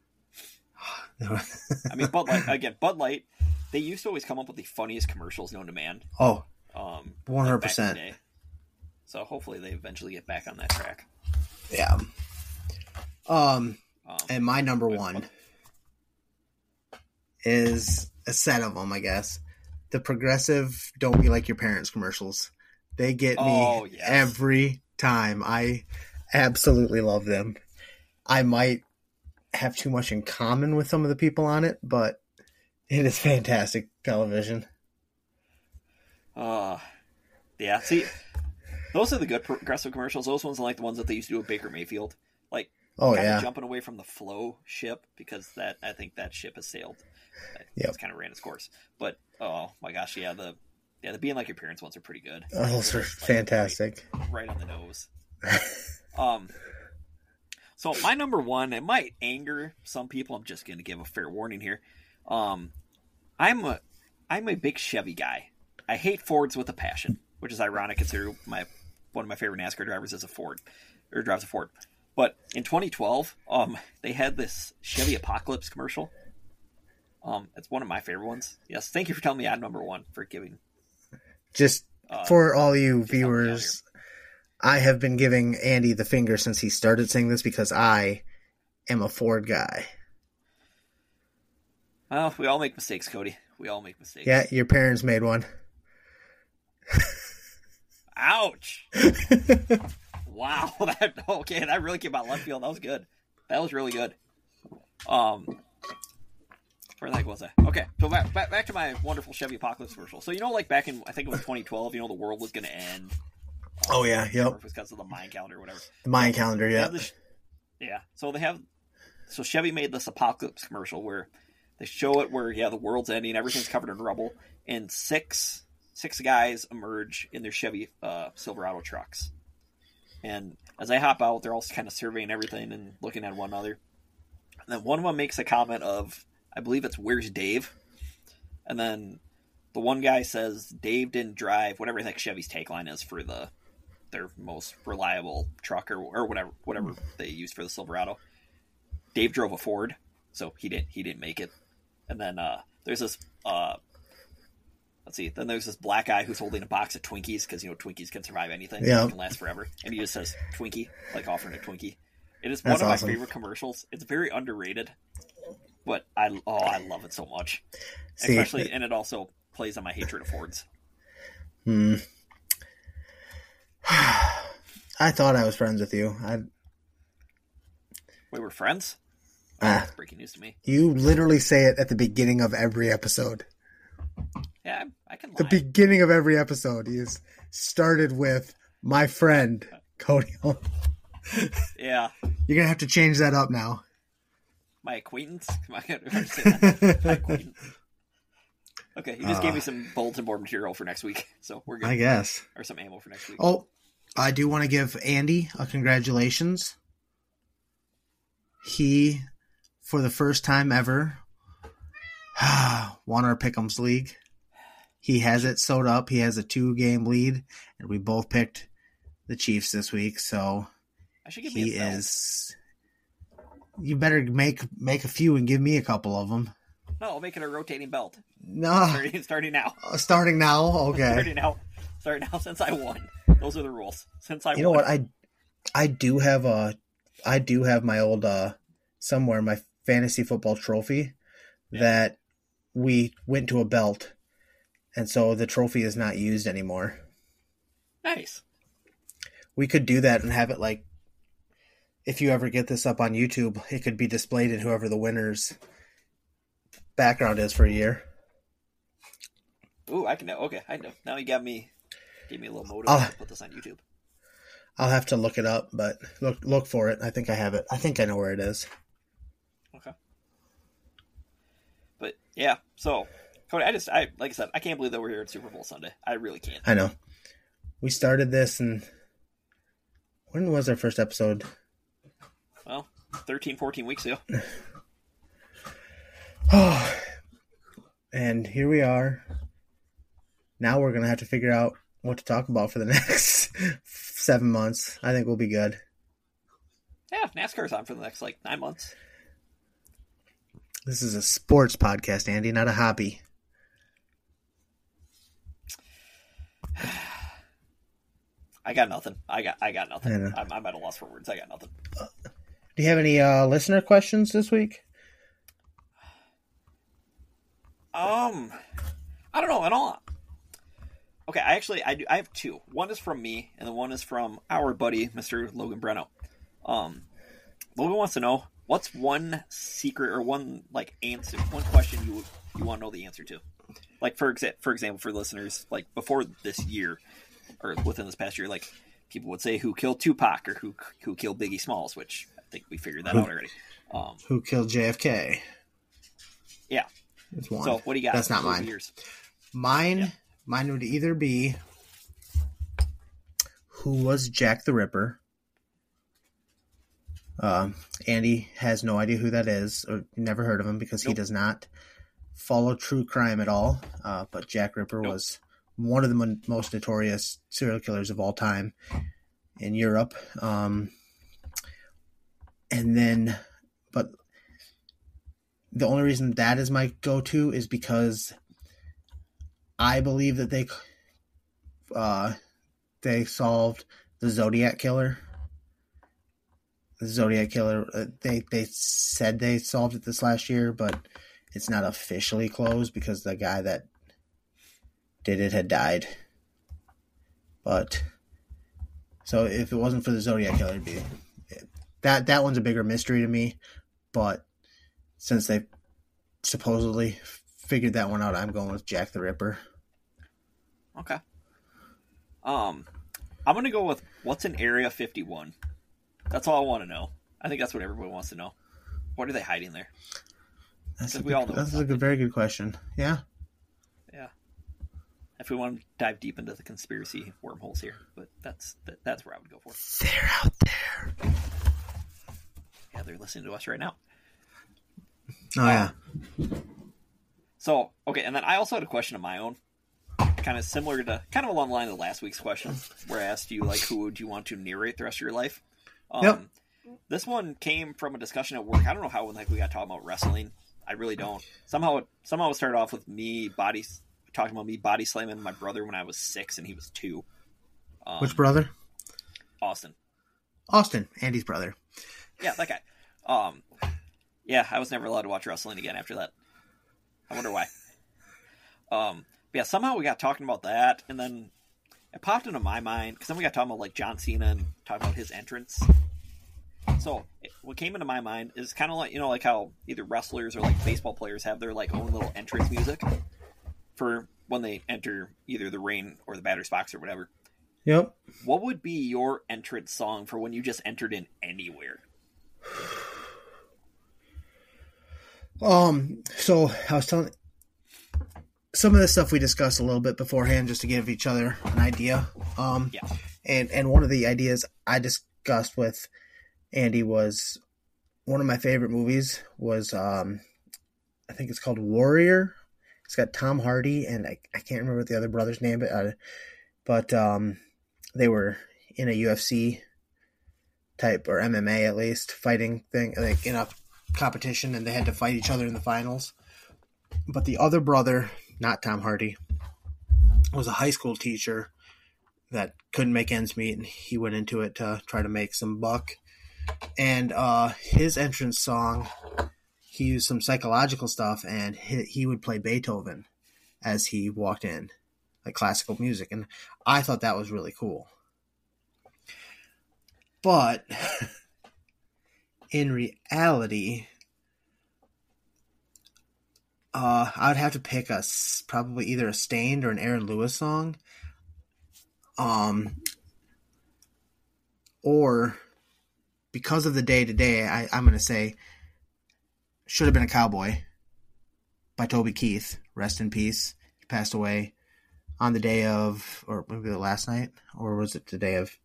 <sighs> I mean, Bud Light again. Bud Light. They used to always come up with the funniest commercials known to man. oh, Um, One hundred like back in the percent. So hopefully they eventually get back on that track. yeah. Um, Um, and my number one? Is a set of them, I guess. The progressive "Don't Be Like Your Parents" commercials. They get me Oh, yes. every time. I absolutely love them. I might have too much in common with some of the people on it, but it is fantastic television. Uh, yeah. See, those are the good progressive commercials. Those ones are like the ones that they used to do at Baker Mayfield. Like, Oh kind yeah, of jumping away from the flow ship because that I think that ship has sailed. Yep. It's kind of ran its course. But oh my gosh, yeah the yeah the being like your parents ones are pretty good. Oh, those are Like, fantastic. Right, right on the nose. <laughs> um. So my number one, it might anger some people. I'm just going to give a fair warning here. Um, I'm a I'm a big Chevy guy. I hate Fords with a passion, which is ironic considering my one of my favorite NASCAR drivers is a Ford or drives a Ford. But in 2012, um, they had this Chevy Apocalypse commercial. Um, it's one of my favorite ones. Yes, thank you for telling me I'm number one for giving. Just Uh, for all you just help me out viewers, I have been giving Andy the finger since he started saying this because I am a Ford guy. well, we all make mistakes, Cody. We all make mistakes. Yeah, your parents made one. Ouch! <laughs> wow. <laughs> That okay. That really came out left field. That was good. That was really good. Um, where the heck was I? Okay, so back, back back to my wonderful Chevy Apocalypse commercial. So you know, like back in I think it was 2012. You know, the world was going to end. Oh yeah, yep. because of the Mayan calendar or whatever. The Mayan calendar, yeah. this- yeah. So they have. So Chevy made this apocalypse commercial where they show it where yeah the world's ending, everything's covered in rubble, and six six guys emerge in their Chevy uh, Silverado trucks. And as I hop out, they're all kind of surveying everything and looking at one another. And then one of them makes a comment of, I believe it's "Where's Dave?" And then the one guy says Dave didn't drive whatever the heck Chevy's take line is for the their most reliable truck or, or whatever whatever they use for the Silverado. Dave drove a Ford, so he didn't he didn't make it. And then uh, there's this uh, let's see, then there's this black guy who's holding a box of Twinkies because you know Twinkies can survive anything, Yeah. can last forever, and he just says Twinkie like offering a Twinkie. It is one of awesome. my favorite commercials. It's very underrated, but I oh I love it so much, See, especially and it also plays on my hatred of Fords. Hmm. <sighs> I thought I was friends with you. I, We were friends. Oh, Ah. that's breaking news to me. you literally say it at the beginning of every episode. Yeah, I, I can The beginning of every episode is started with my friend Cody. Yeah, <laughs> you're gonna have to change that up now. My acquaintance. <laughs> Am I gonna say that? my <laughs> acquaintance. Okay, you just gave Uh. me some bulletin board material for next week, <laughs> so we're good. I guess. Or some ammo for next week. Oh, I do want to give Andy a congratulations. He, for the first time ever, <sighs> won our Pick'ems League. He has it sewed up. He has a two game lead, and we both picked the Chiefs this week. So I should give me he is. You better make make a few and give me a couple of them. No, I'll make it a rotating belt. No, <laughs> Starting, starting now. starting now. Okay. <laughs> Starting now. Starting now. Since I won, those are the rules. Since I You know what? I I do have a I do have my old uh somewhere my fantasy football trophy Yeah. that we went to a belt and so the trophy is not used anymore. Nice. We could do that and have it like if you ever get this up on YouTube, it could be displayed in whoever the winner's background is for a year. Ooh, I can know. Okay, I know. Now you got me. Gave me a little motive Oh. to put this on YouTube. I'll have to look it up, but look look for it. I think I have it. I think I know where it is. Okay. But yeah, so Cody, I just I like I said, I can't believe that we're here at Super Bowl Sunday. I really can't. I know. We started this and when was our first episode? Well, 13, 14 weeks ago. Oh, <sighs> and here we are. Now we're gonna have to figure out what to talk about for the <laughs> next seven months. I think we'll be good. Yeah, NASCAR's on for the next like nine months. This is a sports podcast, Andy, not a hobby. <sighs> I got nothing. I got I got nothing. I'm, I'm at a loss for words. I got nothing. Uh, Do you have any uh, listener questions this week? Um, I don't know at all. Okay, I actually I do. I have two. One is from me, and the one is from our buddy, Mister Logan Breno. Um, Logan wants to know what's one secret or one like answer, one question you you want to know the answer to. Like for exa- for example, for listeners, like before this year or within this past year, like people would say who killed Tupac or who who killed Biggie Smalls, which I think we figured that out already. Um, Who killed JFK? Yeah. That's one. so what do you got? That's not mine. Yours? Mine, Yeah. mine would either be who was Jack the Ripper. Um, Andy has no idea who that is, or never heard of him because he does not follow true crime at all. Uh, but Jack Ripper Nope. was one of the most notorious serial killers of all time in Europe. Um, and then, but the only reason that is my go-to is because I believe that they uh, they solved the Zodiac killer. The Zodiac killer. uh, They they said they solved it this last year, but it's not officially closed because the guy that did it had died. But so if it wasn't for the Zodiac killer, it'd be that that one's a bigger mystery to me. But since they supposedly figured that one out, I'm going with Jack the Ripper. Okay. Um, I'm gonna go with what's in Area 51. That's all I want to know. I think that's what everyone wants to know. What are they hiding there? That's a, We good, all know that's a good, very good question. Yeah. Yeah. If we want to dive deep into the conspiracy wormholes here, but that's that, that's where I would go for. They're out there. Yeah, they're listening to us right now. Oh yeah. So okay, and then I also had a question of my own, kind of similar to kind of along the line of last week's question, where I asked you like who would you want to narrate the rest of your life. Um, Yep. This one came from a discussion at work. I don't know how like we got talking about wrestling. I really don't. Somehow, it, somehow it started off with me body talking about me body slamming my brother when I was six and he was two. Um, Which brother? Austin. Austin, Andy's brother. Yeah, that guy. Um, yeah, I was never allowed to watch wrestling again after that. I wonder why. Um, but yeah, somehow we got talking about that, and then it popped into my mind because then we got talking about like John Cena and talking about his entrance. So it, what came into my mind is kind of like you know like how either wrestlers or like baseball players have their like own little entrance music for when they enter either the ring or the batter's box or whatever. Yep. What would be your entrance song for when you just entered in anywhere? <sighs> Um. So I was telling some of the stuff we discussed a little bit beforehand, just to give each other an idea. Um. Yeah. And and one of the ideas I discussed with Andy was one of my favorite movies was um, I think it's called Warrior. It's got Tom Hardy and I, I can't remember what the other brother's name, but uh, but um, they were in a UFC type or MMA at least fighting thing, like in a competition, and they had to fight each other in the finals. But the other brother, not Tom Hardy, was a high school teacher that couldn't make ends meet, and he went into it to try to make some buck. And uh, his entrance song, he used some psychological stuff, and he, he would play Beethoven as he walked in, like classical music, and I thought that was really cool. But in reality, uh, I'd have to pick a probably either a Staind or an Aaron Lewis song, um, or because of the day to day, I I'm gonna say should have been a cowboy by Toby Keith. Rest in peace. He passed away on the day of, or maybe the last night, or was it the day of?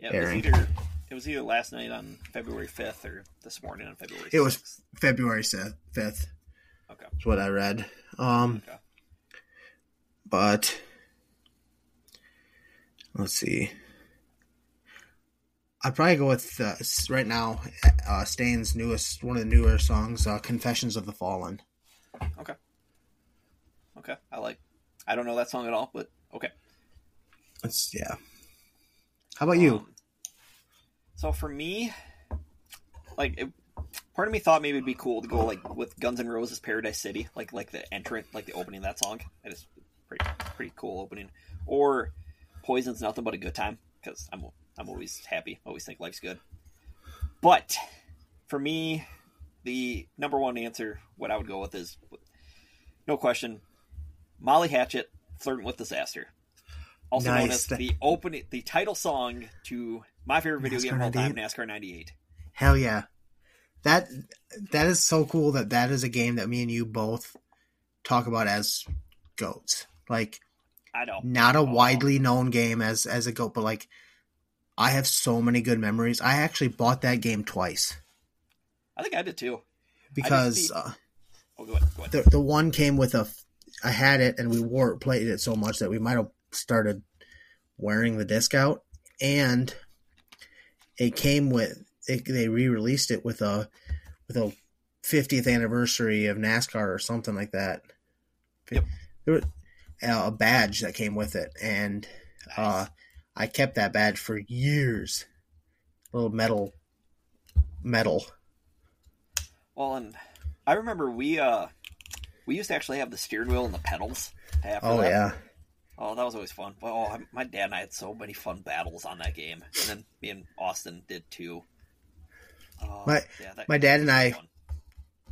Yeah, it was either it was either last night on February fifth or this morning on February. 6th. It was February fifth. okay. Is what I read. Um, Okay. but let's see. I'd probably go with uh, right now uh, Staind's newest, one of the newer songs, uh, "Confessions of the Fallen." Okay. Okay. I like. I don't know that song at all, but okay. It's yeah. How about you? Um, so for me, like, it, part of me thought maybe it'd be cool to go like with Guns N' Roses "Paradise City," like like the entrant, like the opening of that song. It is pretty pretty cool opening. Or Poison's "Nothing But a Good Time" because I'm I'm always happy. Always think life's good. But for me, the number one answer, what I would go with is, no question, Molly Hatchet, "Flirting with Disaster." Also known as the opening, the title song to my favorite video game of all time, NASCAR '98. Hell yeah, that that is so cool that that is a game that me and you both talk about as goats. Like I know. not a widely known game as as a goat, but like I have so many good memories. I actually bought that game twice I think I did too. because uh, Oh, go ahead. Go ahead. the the one came with a. I had it and we wore it, played it so much that we might have started wearing the disc out, and it came with it, they re-released it with a with a 50th anniversary of NASCAR or something like that. Yep. There was a badge that came with it, and uh, I kept that badge for years. Little metal, metal. Well, and I remember we uh we used to actually have the steering wheel and the pedals. to have for Oh that. yeah, Oh, that was always fun. Well, oh, my dad and I had so many fun battles on that game, and then me and Austin did too. Oh, My- yeah, my dad and I- fun.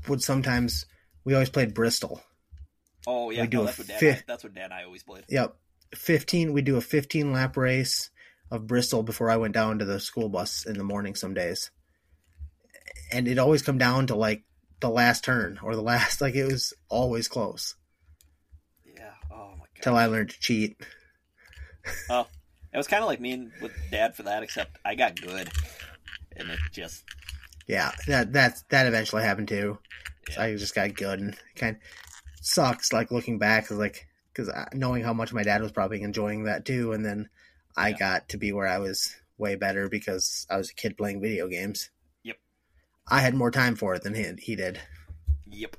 would sometimes we always played Bristol. Oh yeah, we do no, that's what dad. fi- I, that's what dad and I always played. Yep, fifteen. We do a fifteen lap race of Bristol before I went down to the school bus in the morning some days, and it always come down to like the last turn or the last <laughs> like it was always close Yeah. Oh my god. Till I learned to cheat. <laughs> Oh, it was kind of like me and with dad for that, except I got good, and it just Yeah, that that that eventually happened too. So I just got good and kind of sucks like looking back cause like because uh, knowing how much my dad was probably enjoying that too, and then I Yeah. got to be where I was way better because I was a kid playing video games. Yep. I had more time for it than he he did. Yep.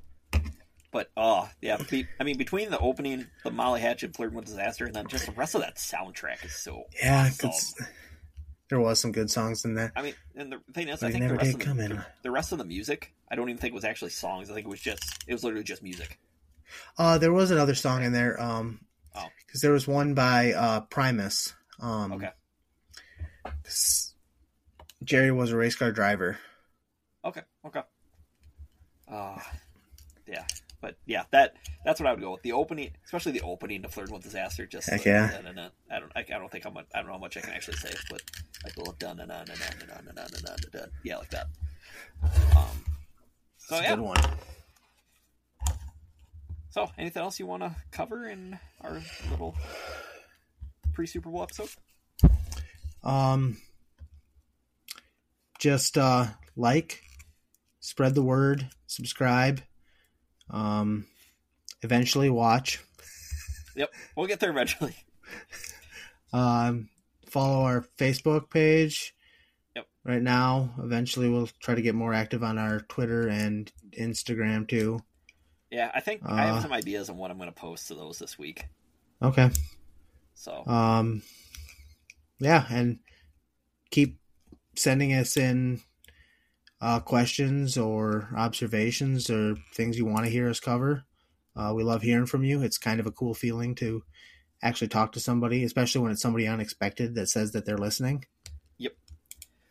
But oh yeah, be, I mean between the opening, the Molly Hatchet Flirting with Disaster, and then just the rest of that soundtrack is so Yeah, awesome. there was some good songs in there. I mean, and the thing is, But I think the rest, of the, the, the rest of the music, I don't even think was actually songs. I think it was just it was literally just music. Uh, there was another song in there. Um, Oh. because there was one by uh Primus. Um, Okay. Jerry was a race car driver. Okay, okay. Uh, yeah, but yeah, that that's what I would go with. The opening, especially the opening to Flirting with Disaster. Just Heck the- yeah. da- da- da- I don't, I, I don't think how much, I don't know how much I can actually say, but like the little dun dun dun dun dun dun dun dun dun dun dun, yeah, like that. Um, so a yeah. good one. So, anything else you want to cover in our little pre Super Bowl episode? Um, just uh, like, spread the word, subscribe. Um, eventually watch. Yep, we'll get there eventually. Um, follow our Facebook page. Yep. Right now, eventually we'll try to get more active on our Twitter and Instagram too. Yeah, I think I Uh, have some ideas on what I'm going to post to those this week. Okay. So, Um, yeah, and keep sending us in uh, questions or observations or things you want to hear us cover. Uh, we love hearing from you. It's kind of a cool feeling to actually talk to somebody, especially when it's somebody unexpected that says that they're listening. Yep.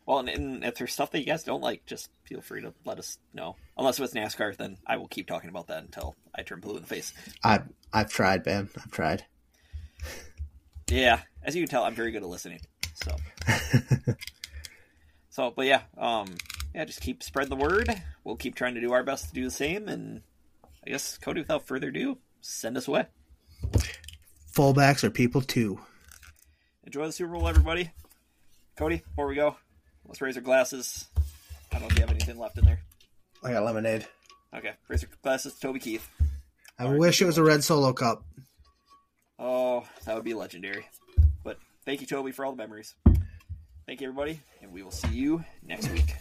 Well, and, and if there's stuff that you guys don't like, just feel free to let us know. Unless it was NASCAR, then I will keep talking about that until I turn blue in the face. I've I've tried, Ben. I've tried. Yeah, as you can tell, I'm very good at listening. So, <laughs> so, but yeah, um, yeah, just keep spreading the word. We'll keep trying to do our best to do the same. And I guess, Cody, without further ado, send us away. Fullbacks are people too. Enjoy the Super Bowl, everybody. Cody, before we go, let's raise our glasses. I don't know if you have anything left in there. I got lemonade. Okay, raise your glasses to Toby Keith. I wish it was a red solo cup. Oh, that would be legendary. But thank you, Toby, for all the memories. Thank you, everybody, and we will see you next week.